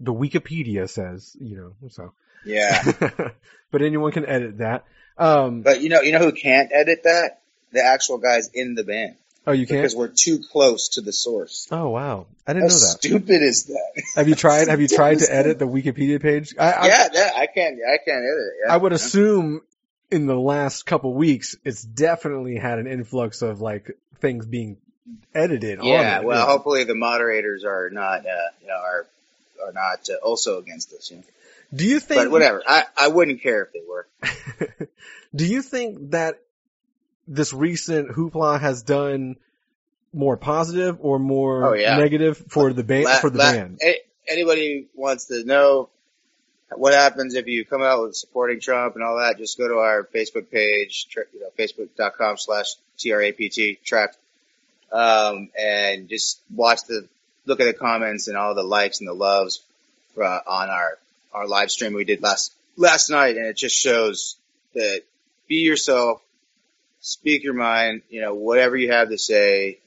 the Wikipedia says, you know, so. Yeah. [LAUGHS] but anyone can edit that. Um, But you know, you know who can't edit that? The actual guys in the band. Oh, you can't? Because we're too close to the source. Oh, wow. I How didn't know that. stupid is that? [LAUGHS] Have you tried, have you tried to edit the Wikipedia page? I, I, yeah, I can't, I can't edit it. Yeah. I would assume in the last couple weeks, it's definitely had an influx of like things being edited on Yeah, well, hopefully the moderators are not, uh, you know, are, are not uh, also against this. You know? Do you think, But whatever. I, I wouldn't care if they were. [LAUGHS] do you think that this recent hoopla has done more positive or more Oh, yeah. negative for the band? For the la- band, a- anybody wants to know what happens if you come out with supporting Trump and all that, just go to our Facebook page, you know, facebook.com slash T-R-A-P-T, Trapt, um, and just watch the, look at the comments and all the likes and the loves uh, on our, our live stream we did last, last night. And it just shows that be yourself, speak your mind, you know, whatever you have to say,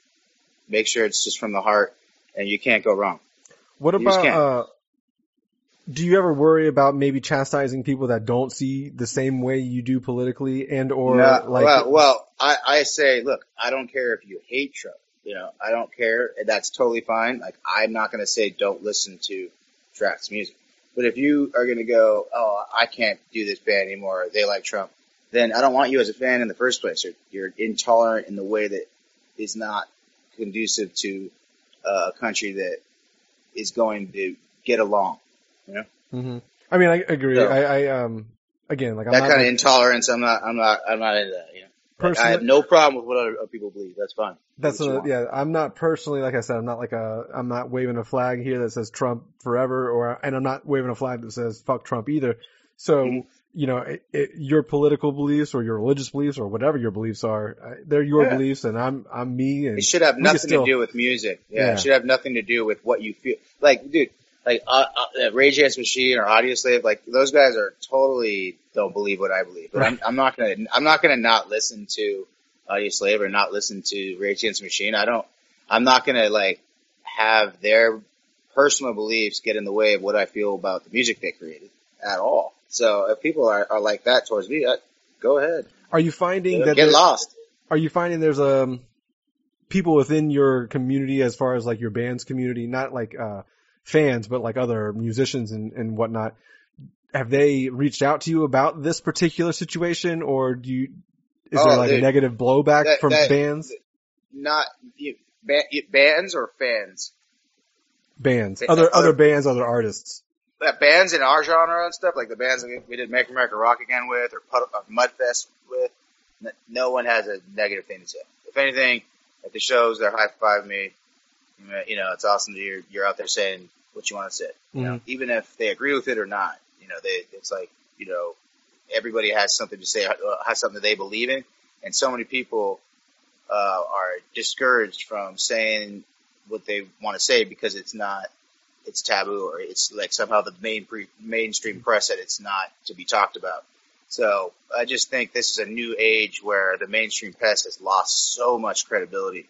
make sure it's just from the heart and you can't go wrong. what you about? Uh, do you ever worry about maybe chastising people that don't see the same way you do politically, and or No, like? well, well, I, I say, look, I don't care if you hate Trump. You know, I don't care. That's totally fine. Like, I'm not going to say don't listen to Draft's music. But if you are going to go, oh, I can't do this band anymore. They like Trump. Then I don't want you as a fan in the first place. You're, you're intolerant in the way that is not conducive to uh, a country that is going to get along. You know, hmm I mean, I agree. So- I, I um again like I'm that not kind of intolerance. I'm not. I'm not. I'm not into that. You know, Like, I have no problem with what other people believe. That's fine. That's a, yeah. I'm not personally like I said. I'm not like a. I'm not waving a flag here that says Trump forever, or and I'm not waving a flag that says fuck Trump either. So Mhm. You know, it, it, your political beliefs or your religious beliefs or whatever your beliefs are, uh, they're your Yeah. beliefs, and I'm I'm me, and It should have nothing still- to do with music. Yeah, Yeah. it should have nothing to do with what you feel. Like, dude, like uh, uh, Rage Against Machine or Audioslave, like those guys are totally don't believe what I believe. But I'm, I'm not gonna. I'm not gonna not listen to Audioslave or not listen to Rage Against Machine. I don't. I'm not gonna like have their personal beliefs get in the way of what I feel about the music they created at all. So if people are, are like that towards me, uh, go ahead. Are you finding that Get lost. Are you finding there's um people within your community as far as like your band's community, not like uh fans, but like other musicians and, and whatnot? Have they reached out to you about this particular situation, or do you? Is Oh, there like a negative blowback That- from that- bands? Not you, ba- you- bands or fans. Bands, other- other bands, other artists. Bands in our genre and stuff, like the bands that we- we did Make America Rock Again with, or Pud- uh, Mudfest with, no one has a negative thing to say. If anything, at the shows, they're high five me. You know, it's awesome that you're you're out there saying what you want to say. You know, even if they agree with it or not. You know, they it's like you know, everybody has something to say, uh, has something that they believe in, and so many people uh, are discouraged from saying what they want to say because it's not it's taboo or it's like somehow the main pre- mainstream press said it's not to be talked about. So I just think this is a new age where the mainstream press has lost so much credibility,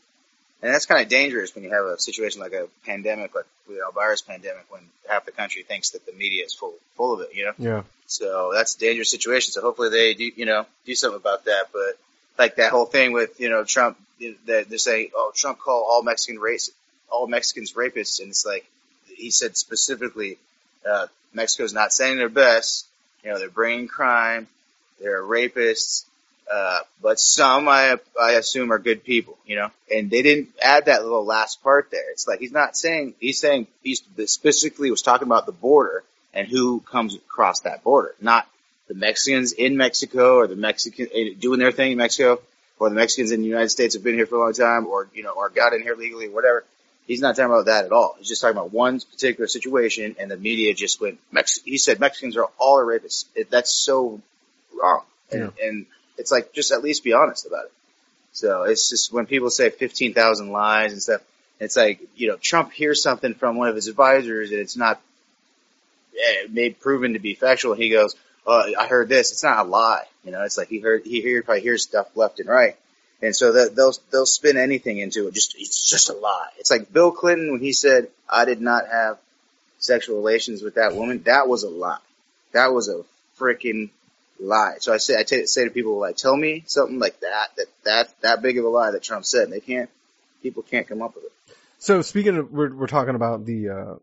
and that's kind of dangerous when you have a situation like a pandemic, like a virus pandemic, when half the country thinks that the media is full full of it. You know. Yeah, So that's a dangerous situation. So hopefully they do, you know, do something about that. But like that whole thing with, you know, Trump, they're saying, oh, Trump called all Mexican race, all Mexicans rapists. And it's like, he said specifically, uh, Mexico's not saying their best. You know, they're bringing crime. They're rapists. Uh, but some I, I assume are good people, you know, and they didn't add that little last part there. It's like, he's not saying, he's saying, he specifically was talking about the border and who comes across that border, not the Mexicans in Mexico or the Mexican eh, doing their thing in Mexico or the Mexicans in the United States have been here for a long time or, you know, or got in here legally, or whatever. He's not talking about that at all. He's just talking about one particular situation and the media just went, Mex- he said Mexicans are all rapists. It, that's so wrong. And, and it's like, just at least be honest about it. So it's just when people say 15,000 lies and stuff, it's like, you know, Trump hears something from one of his advisors and it's not eh, made proven to be factual. He goes, oh, I heard this. It's not a lie. You know, it's like he heard, he heard, probably hears stuff left and right. And so that they'll, they'll spin anything into it. Just, it's just a lie. It's like Bill Clinton when he said, I did not have sexual relations with that woman. That was a lie. That was a freaking lie. So I say, I t- say to people like, tell me something like that, that, that, that big of a lie that Trump said. And they can't, people can't come up with it. So speaking of, we're, we're talking about the uh,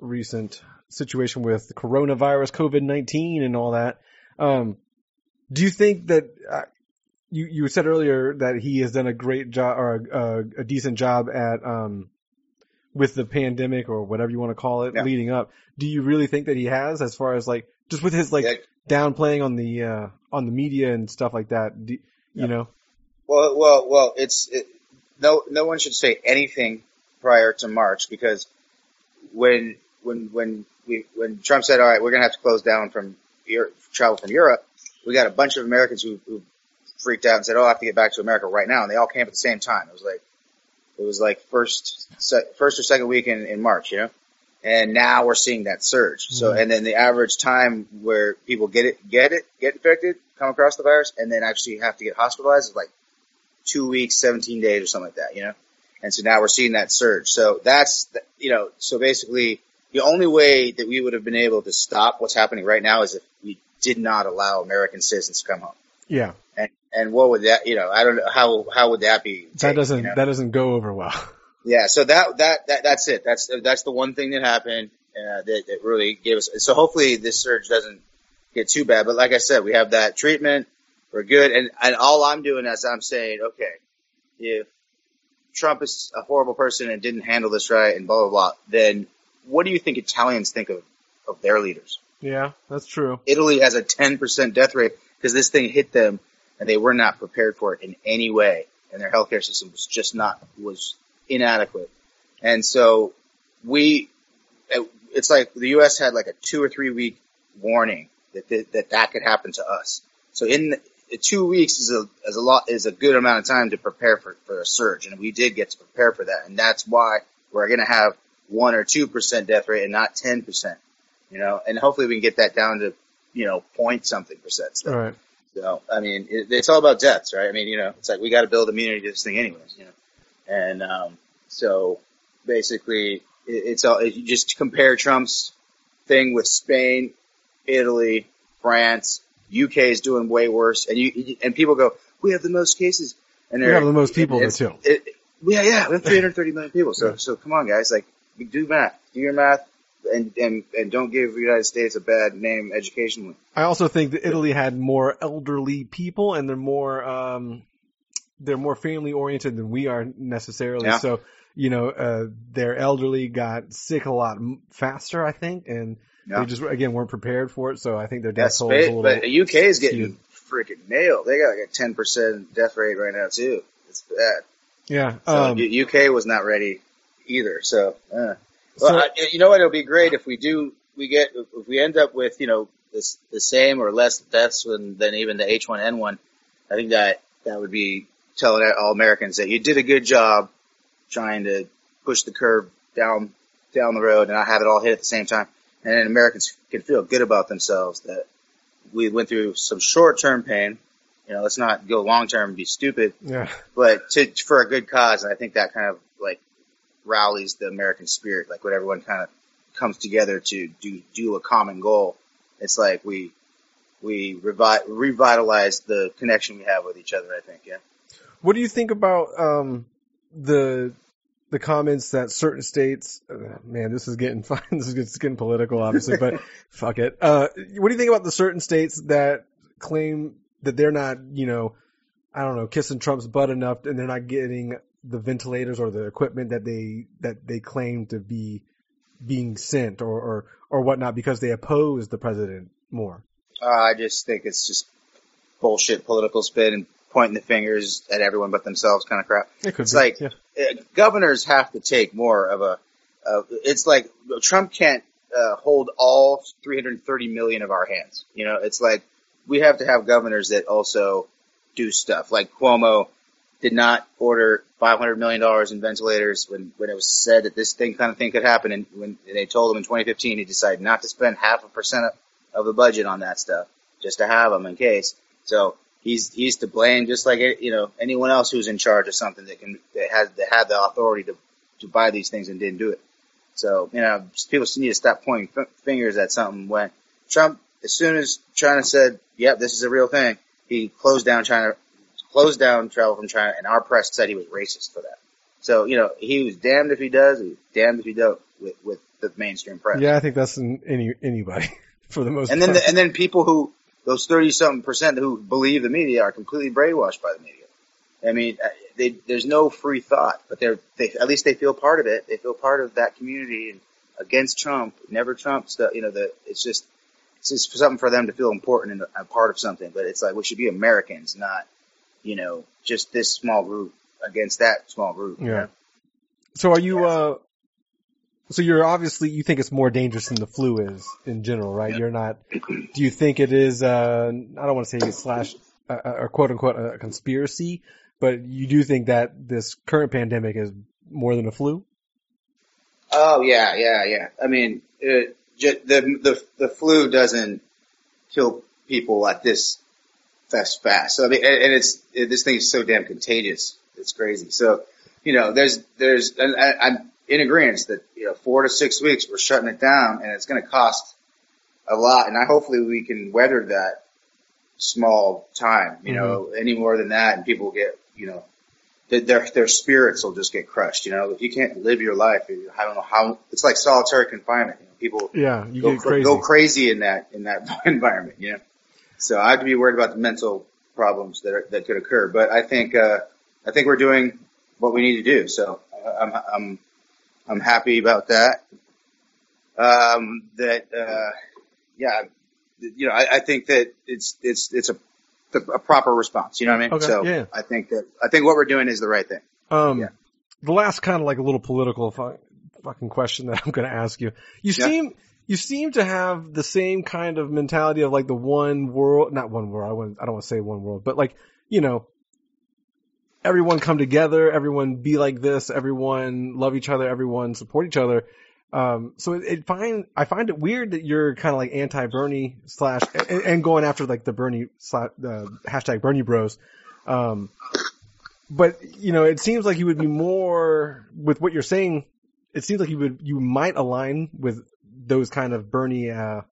recent situation with coronavirus, COVID nineteen, and all that. Um, do you think that uh, you you said earlier that he has done a great job or a, a, a decent job at um, with the pandemic or whatever you want to call it Yeah. leading up? Do you really think that he has, as far as like just with his like Yeah. downplaying on the uh, on the media and stuff like that? Do, Yeah. You know, Well, well, well. It's it, no, no one should say anything prior to March because when when when we when Trump said, "All right, we're going to have to close down from Europe, travel from Europe," we got a bunch of Americans who, who freaked out and said, "Oh, I have to get back to America right now," and they all came at the same time. It was like it was like first se- first or second week in, in March, you know. And now we're seeing that surge. So, Mhm. and then the average time where people get it, get it, get infected, come across the virus, and then actually have to get hospitalized is like two weeks, 17 days or something like that, you know? And so now we're seeing that surge. So that's, the- you know, so basically the only way that we would have been able to stop what's happening right now is if we did not allow American citizens to come home. Yeah, And, and what would that, you know, I don't know, how, how would that be? that doesn't you know? that doesn't go over well. [LAUGHS] Yeah, so that, that, that, that's it. That's, that's the one thing that happened, uh, that, that really gave us, so hopefully this surge doesn't get too bad. But like I said, we have that treatment. We're good. And, and all I'm doing is I'm saying, okay, if Trump is a horrible person and didn't handle this right and blah blah blah, then what do you think Italians think of of their leaders? Yeah, that's true. Italy has a 10% death rate because this thing hit them and they were not prepared for it in any way, and their healthcare system was just not was inadequate. And so we, it's like the U.S. had like a two or three week warning that that that, that could happen to us. So in the, two weeks is a is a lot is a good amount of time to prepare for for a surge, and we did get to prepare for that, and that's why we're going to have one or two percent death rate and not ten percent. You know, and hopefully we can get that down to you know point something percent. All right. So I mean, it, it's all about deaths, right? I mean, you know, it's like we got to build immunity to this thing, anyways. You know, and um, so basically, it, it's all you just compare Trump's thing with Spain, Italy, France, UK is doing way worse, and you and people go, we have the most cases, and we have the most people it, too. It, yeah, yeah, we have 330 million people. So, yeah. so come on, guys, like do math, do your math, and and and don't give the United States a bad name educationally. I also think that Italy had more elderly people, and they're more um, they're more family oriented than we are necessarily. Yeah. So you know, uh, their elderly got sick a lot faster, I think, and yeah. they just again weren't prepared for it. So I think their death toll is a little. But the UK is getting freaking nailed. They got like a ten percent death rate right now too. It's bad. Yeah. So um, UK was not ready either. So, uh. Well, I, you know what? It'll be great if we do. We get if we end up with you know this the same or less deaths than, than even the H1N1. I think that that would be telling all Americans that you did a good job trying to push the curve down down the road and not have it all hit at the same time. And then Americans can feel good about themselves that we went through some short term pain. You know, let's not go long term and be stupid. Yeah. But to for a good cause, and I think that kind of like rallies the American spirit, like when everyone kind of comes together to do do a common goal. It's like we we revi- revitalize the connection we have with each other. I think, yeah. What do you think about um, the the comments that certain states? Uh, man, this is getting [LAUGHS] fun. This is getting political, obviously, but [LAUGHS] fuck it. Uh, what do you think about the certain states that claim that they're not, you know, I don't know, kissing Trump's butt enough, and they're not getting the ventilators or the equipment that they that they claim to be being sent or or, or whatnot because they oppose the president more. Uh, I just think it's just bullshit political spin and pointing the fingers at everyone but themselves kind of crap. It could it's be, like yeah. uh, governors have to take more of a. Uh, it's like Trump can't uh, hold all 330 million of our hands. You know, it's like we have to have governors that also do stuff. Like Cuomo did not order 500 million dollars in ventilators when when it was said that this thing kind of thing could happen, and when they told him in 2015, he decided not to spend half a percent of, of the budget on that stuff just to have them in case. So he's he's to blame, just like eh, you know anyone else who's in charge of something that can that has that had the authority to to buy these things and didn't do it. So you know people need to stop pointing f- fingers at something when Trump, as soon as China said, "Yep, this is a real thing," he closed down China, closed down travel from China, and our press said he was racist for that. So you know he was damned if he does, he was damned if he don't with with the mainstream press. Yeah, I think that's in any anybody [LAUGHS] for the most. Part. And then the, and then people who those 30 something percent who believe the media are completely brainwashed by the media. I mean, uh, they, there's no free thought, but they're, they, at least they feel part of it. They feel part of that community and against Trump, never Trump stuff. You know, the, it's just, it's just something for them to feel important and a part of something, but it's like we should be Americans, not, you know, just this small group against that small group. Yeah. You know? So are you, uh, so you're obviously, you think it's more dangerous than the flu is in general, right? You're not, do you think it is, uh, I don't want to say slash, uh, or quote unquote a conspiracy, but you do think that this current pandemic is more than a flu? Oh yeah, yeah, yeah. I mean, it, the, the, the flu doesn't kill people at this fast fast. So I mean, and, and it's, it, this thing is so damn contagious. It's crazy. So, you know, there's, there's, and I, I'm, in agreement that you know four to six weeks we're shutting it down and it's going to cost a lot and I hopefully we can weather that small time you know mm-hmm. any more than that and people get you know their their spirits will just get crushed you know if you can't live your life I don't know how it's like solitary confinement you know, people Yeah, you go, crazy. go crazy in that in that [LAUGHS] environment you know so I have to be worried about the mental problems that are, that could occur but I think uh I think we're doing what we need to do. So I'm I'm I'm happy about that. Um, that uh, yeah, you know, I, I think that it's it's it's a a proper response. You know what I mean? Okay, so yeah. I think that I think what we're doing is the right thing. Um, Yeah. the last kind of like a little political fu- fucking question that I'm going to ask you. You Yeah. seem, you seem to have the same kind of mentality of like the one world, not one world. I wouldn't, I don't want to say one world, but like, you know, everyone come together, everyone be like this, everyone love each other, everyone support each other. Um, so it, it find, I find it weird that you're kind of like anti-Bernie slash, and, and going after like the Bernie slash, the hashtag Bernie bros. Um, but you know, it seems like you would be more with what you're saying. It seems like you would, you might align with those kind of Bernie, uh,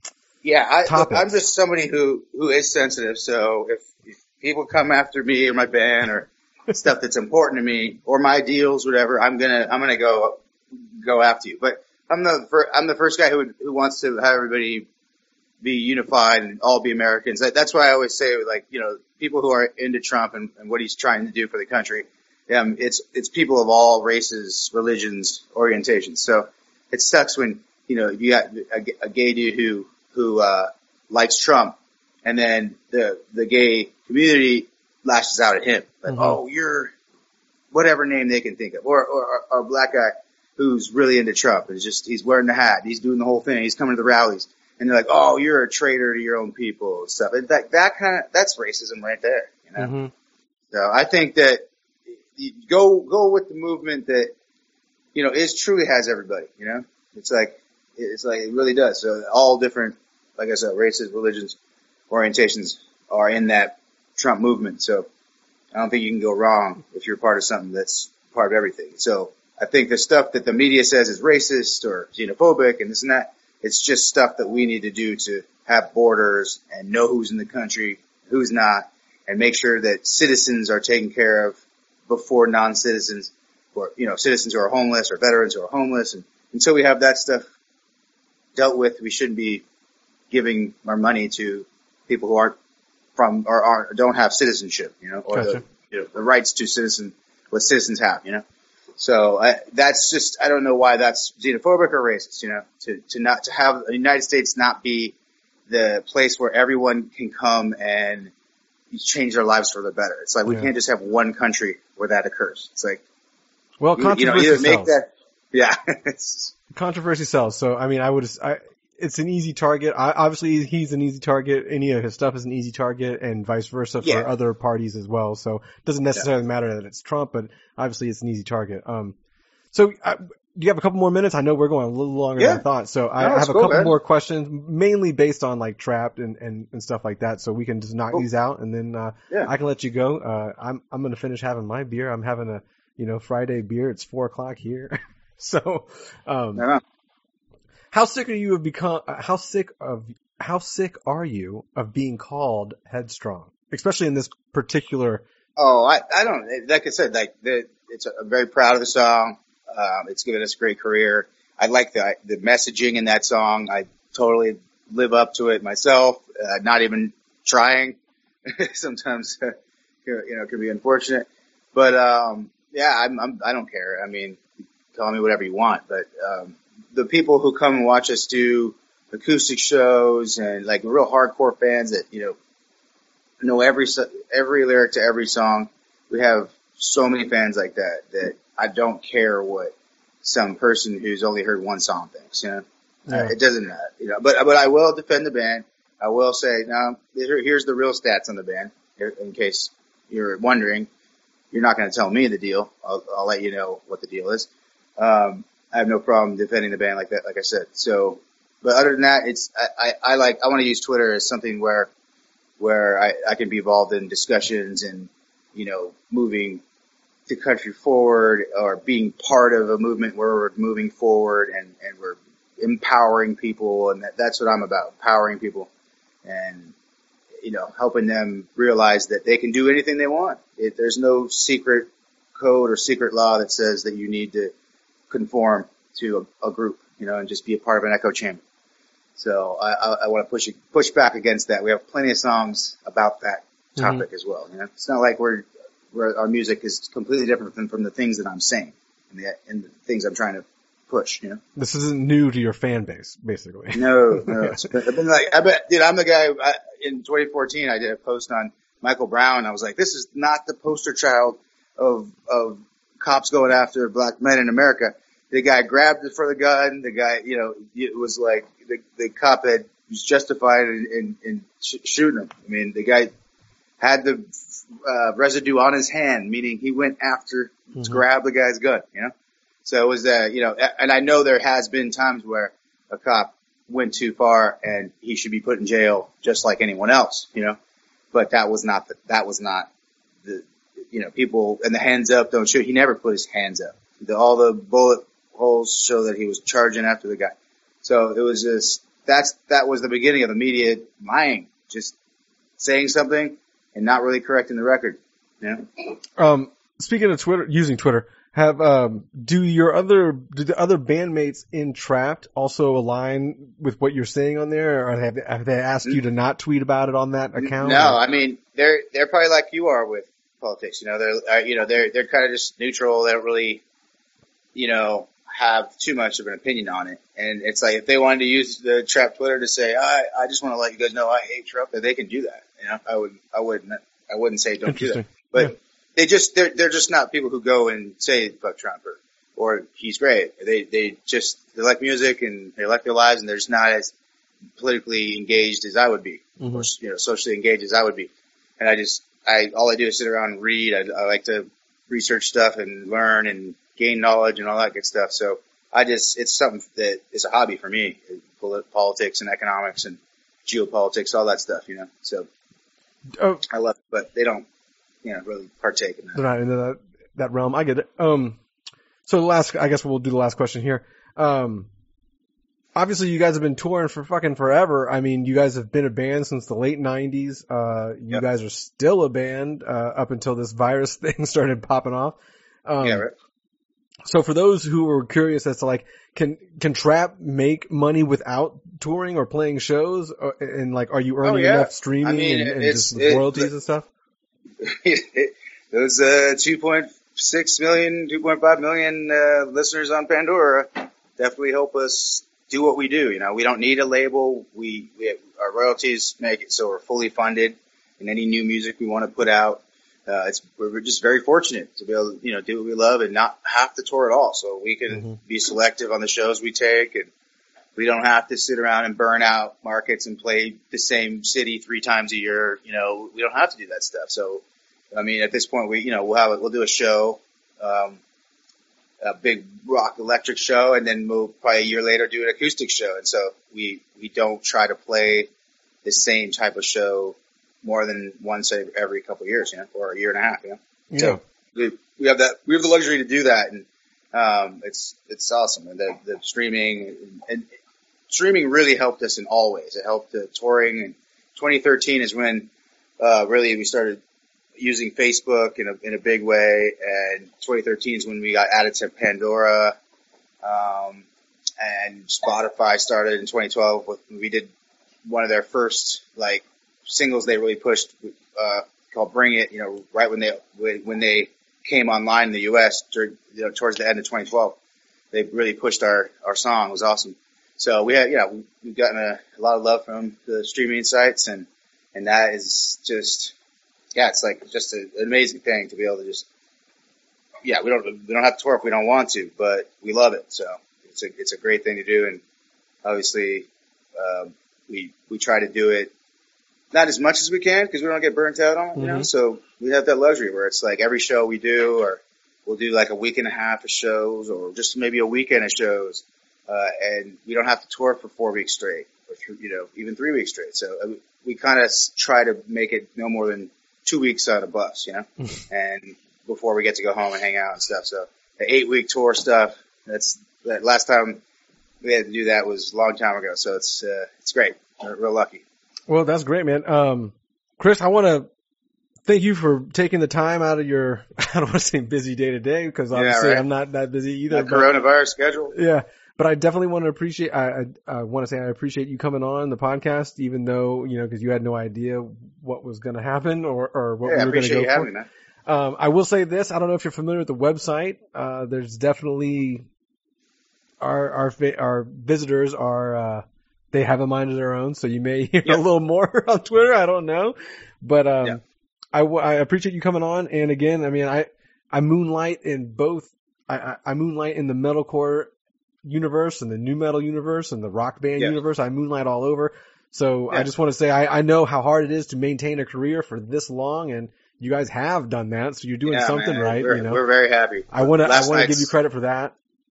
Yeah, I, Topics. I'm just somebody who who is sensitive. So if, if people come after me or my band or stuff that's important to me or my deals, whatever, I'm gonna I'm gonna go go after you. But I'm the fir- I'm the first guy who who wants to have everybody be unified and all be Americans. That, that's why I always say like you know people who are into Trump and, and what he's trying to do for the country. Um, it's it's people of all races, religions, orientations. So it sucks when you know you got a, a gay dude who who uh, likes Trump, and then the the gay community lashes out at him like, Mhm. "Oh, you're whatever name they can think of," or or, or a black guy who's really into Trump is just he's wearing the hat, he's doing the whole thing, he's coming to the rallies, and they're like, "Oh, you're a traitor to your own people," and stuff. And that that kind of that's racism right there, you know. mhm. So I think that you go go with the movement that you know is truly has everybody. You know, it's like it's like it really does. So all different, like I said, races, religions, orientations are in that Trump movement. So I don't think you can go wrong if you're part of something that's part of everything. So I think the stuff that the media says is racist or xenophobic and this and that, it's just stuff that we need to do to have borders and know who's in the country, who's not, and make sure that citizens are taken care of before non-citizens or, you know, citizens who are homeless or veterans who are homeless. And until we have that stuff dealt with, we shouldn't be giving our money to people who aren't from or aren't, don't have citizenship, you know, or Gotcha. the, you know, the rights to citizen, what citizens have, you know. So I, that's just, I don't know why that's xenophobic or racist, you know, to, to not, to have the United States not be the place where everyone can come and change their lives for the better. It's like we Yeah. can't just have one country where that occurs. It's like, Well, you, you know, either make that, yeah, [LAUGHS] controversy sells. So I mean, I would, I, it's an easy target. I, obviously, he's an easy target. Any of his stuff is an easy target, and vice versa for Yeah. other parties as well. So it doesn't necessarily matter that it's Trump, but obviously it's an easy target. Um, so I, do you have a couple more minutes? I know we're going a little longer than I thought. So I, No, I have a couple man. more questions, mainly based on like Trapt and, and, and stuff like that. So we can just knock Cool. these out, and then uh, Yeah. I can let you go. Uh, I'm I'm gonna finish having my beer. I'm having a you know Friday beer. It's four o'clock here. [LAUGHS] [LAUGHS] so um, how sick are you of become? How sick of how sick are you of being called headstrong, especially in this particular? Oh, I, I don't, like I said, like the, it's, I'm very proud of the song. Um, it's given us a great career. I like the, the messaging in that song. I totally live up to it myself, uh, not even trying. [LAUGHS] Sometimes, uh, you know, it can be unfortunate, but, um, yeah, I'm, I'm, I don't care. I mean, call me whatever you want, but, um, the people who come and watch us do acoustic shows and like real hardcore fans that, you know, know every every lyric to every song. We have so many fans like that that I don't care what some person who's only heard one song thinks. You know, Yeah. uh, it doesn't matter. You know, but but I will defend the band. I will say, no, here- here's the real stats on the band. In case you're wondering, you're not going to tell me the deal. I'll, I'll let you know what the deal is. Um, I have no problem defending the band like that, like I said. So, but other than that, it's I, I, I like I want to use Twitter as something where where I, I can be involved in discussions and, you know, moving the country forward or being part of a movement where we're moving forward and, and we're empowering people. And that, that's what I'm about, empowering people and, you know, helping them realize that they can do anything they want. It, there's no secret code or secret law that says that you need to conform to a, a group, you know, and just be a part of an echo chamber. So I, I, I want to push push back against that. We have plenty of songs about that mm-hmm. topic as well. You know, it's not like we're where our music is completely different from, from the things that I'm saying and the, and the things I'm trying to push, you know? This isn't new to your fan base, basically. No, no. [LAUGHS] It's been, I've been like, I bet, dude, I'm the guy, I, in 2014, I did a post on Michael Brown. I was like, this is not the poster child of, of cops going after black men in America. The guy grabbed it for the gun. The guy, you know, it was like the, the cop had was justified in, in, in sh- shooting him. I mean, the guy had the uh, residue on his hand, meaning he went after to grab the guy's gun. You know, so it was uh, you know, and I know there has been times where a cop went too far and he should be put in jail just like anyone else. You know, but that was not the, that was not the you know people and the hands up don't shoot. He never put his hands up. The, all the bullet holes show that he was charging after the guy. So it was just that's that was the beginning of the media lying, just saying something and not really correcting the record. You know? Um, speaking of Twitter, using Twitter, have um, do your other do the other bandmates in Trapt also align with what you're saying on there, or have, have they asked you to not tweet about it on that account? No, I mean they're they're probably like you are with politics. You know, they're uh, you know they're they're kind of just neutral. They don't really, you know, have too much of an opinion on it. And it's like if they wanted to use the Trapt Twitter to say, I I just want to let you guys know I hate Trump, that they can do that. You know, I would I wouldn't I wouldn't say don't do that. But Yeah. they just they're they're just not people who go and say fuck Trump or or he's great. They they just they like music and they like their lives and they're just not as politically engaged as I would be Mhm. or you know socially engaged as I would be. And I just I all I do is sit around and read. I, I like to research stuff and learn and gain knowledge and all that good stuff. So I just it's something that is a hobby for me, politics and economics and geopolitics, all that stuff. You know, so Oh, I love it, but they don't you know really partake in that. they're not into that that realm. I get it. Um, so the last, I guess we'll do the last question here. Um, obviously you guys have been touring for fucking forever. I mean, you guys have been a band since the late '90s. Uh, you Yep. guys are still a band uh, up until this virus [LAUGHS] thing started popping off. Um, yeah, right. So for those who are curious as to like, can can Trapt make money without touring or playing shows? Or, and like, are you earning Oh, yeah. enough streaming I mean, and, and just it- royalties and stuff? [LAUGHS] Those uh, 2.6 million, 2.5 million uh, listeners on Pandora definitely help us do what we do. You know, we don't need a label. We, we our royalties make it so we're fully funded in any new music we want to put out. Uh, it's we're just very fortunate to be able to you know do what we love and not have to tour at all. So we can Mhm. be selective on the shows we take and. We don't have to sit around and burn out markets and play the same city three times a year. You know, we don't have to do that stuff. So I mean, at this point, we you know we'll have a, we'll do a show, um, a big rock electric show, and then we'll probably a year later do an acoustic show. And so we we don't try to play the same type of show more than once every, every couple of years, you know, or a year and a half, you know. Yeah. So we we have that we have the luxury to do that, and um, it's it's awesome. And the the streaming and, and streaming really helped us in all ways. It helped the touring. And 2013 is when uh, really we started using Facebook in a in a big way. And 2013 is when we got added to Pandora. Um, and Spotify started in 2012. With, we did one of their first like singles they really pushed uh, called "Bring It." You know, right when they when they came online in the U.S. During, you know, towards the end of 2012, they really pushed our our song. It was awesome. So we had, you know, we've gotten a, a lot of love from the streaming sites, and and that is just, yeah, it's like just a, an amazing thing to be able to just, yeah, we don't we don't have to tour if we don't want to, but we love it. So it's a it's a great thing to do, and obviously um, we we try to do it not as much as we can because we don't get burnt out on it, you know. Mhm. So we have that luxury where it's like every show we do, or we'll do like a week and a half of shows, or just maybe a weekend of shows, uh, and we don't have to tour for four weeks straight, or th- you know, even three weeks straight. So uh, we kind of try to make it no more than two weeks on a bus, you know, and before we get to go home and hang out and stuff. So the eight week tour stuff, that's that last time we had to do that was a long time ago. So it's uh, it's great. We're real lucky. Well, that's great, man. Um, Chris, I want to thank you for taking the time out of your, [LAUGHS] I don't want to say busy day to day because Yeah, obviously right. I'm not that busy either. The but- coronavirus schedule. yeah, but I definitely want to appreciate, I, I, I want to say I appreciate you coming on the podcast, even though, you know, cause you had no idea what was going to happen or, or what Yeah, we were going to go you for. me. Um, I will say this. I don't know if you're familiar with the website. Uh, there's definitely our our our visitors are uh, they have a mind of their own, so you may [LAUGHS] hear Yeah. a little more [LAUGHS] on Twitter. I don't know, but um, Yeah. I I appreciate you coming on. And again, I mean, I I moonlight in both. I I, I moonlight in the metalcore universe and the nu metal universe and the rock band Yeah. universe. I moonlight all over. So I just want to say I, I know how hard it is to maintain a career for this long, and you guys have done that. So you're doing something man, right. We're, you know, we're very happy. I want to I want to give you credit for that.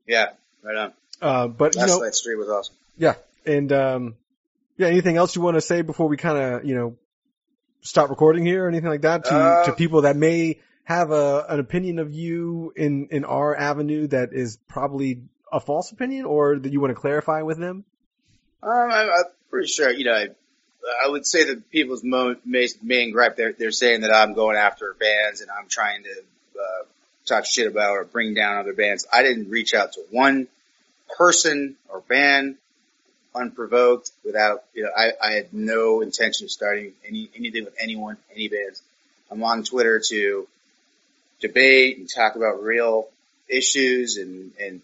Yeah, right on. Uh, but you Last know, night's stream was awesome. yeah, and um, yeah. Anything else you want to say before we kind of you know stop recording here or anything like that to Uh, to people that may have a an opinion of you in in our avenue that is probably a false opinion or that you want to clarify with them? Um, I'm, I'm pretty sure, you know, I, I would say that people's mo- main, main gripe, they're, they're saying that I'm going after bands and I'm trying to, uh, talk shit about or bring down other bands. I didn't reach out to one person or band unprovoked without, you know, I, I had no intention of starting any, anything with anyone, any bands. I'm on Twitter to debate and talk about real issues and, and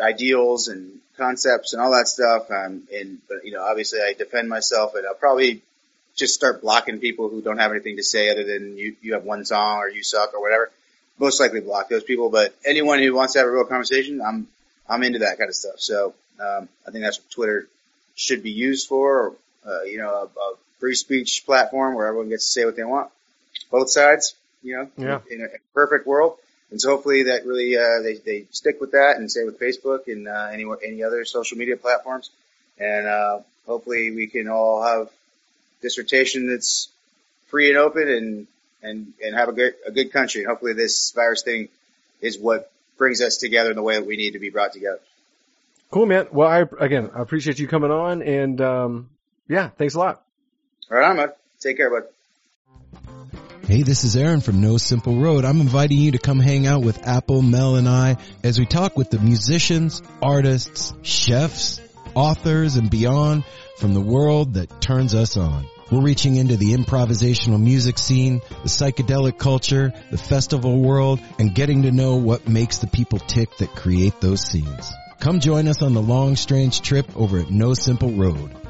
ideals and concepts and all that stuff. Um, and, but, you know, obviously I defend myself and I'll probably just start blocking people who don't have anything to say other than you, you have one song or you suck or whatever. Most likely block those people, but anyone who wants to have a real conversation, I'm, I'm into that kind of stuff. So, um, I think that's what Twitter should be used for, uh, you know, a, a free speech platform where everyone gets to say what they want. Both sides, you know, Yeah. in a perfect world. And so hopefully that really, uh, they, they stick with that and say with Facebook and, uh, any, any other social media platforms. And, uh, hopefully we can all have dissertation that's free and open and, and, and have a good, a good country. And hopefully this virus thing is what brings us together in the way that we need to be brought together. Cool, man. Well, I again I appreciate you coming on, and um, yeah, thanks a lot. All right, on, bud. Take care, bud. Hey, this is Aaron from No Simple Road. I'm inviting you to come hang out with Apple, Mel, and I as we talk with the musicians, artists, chefs, authors, and beyond from the world that turns us on. We're reaching into the improvisational music scene, the psychedelic culture, the festival world, and getting to know what makes the people tick that create those scenes. Come join us on the long, strange trip over at No Simple Road.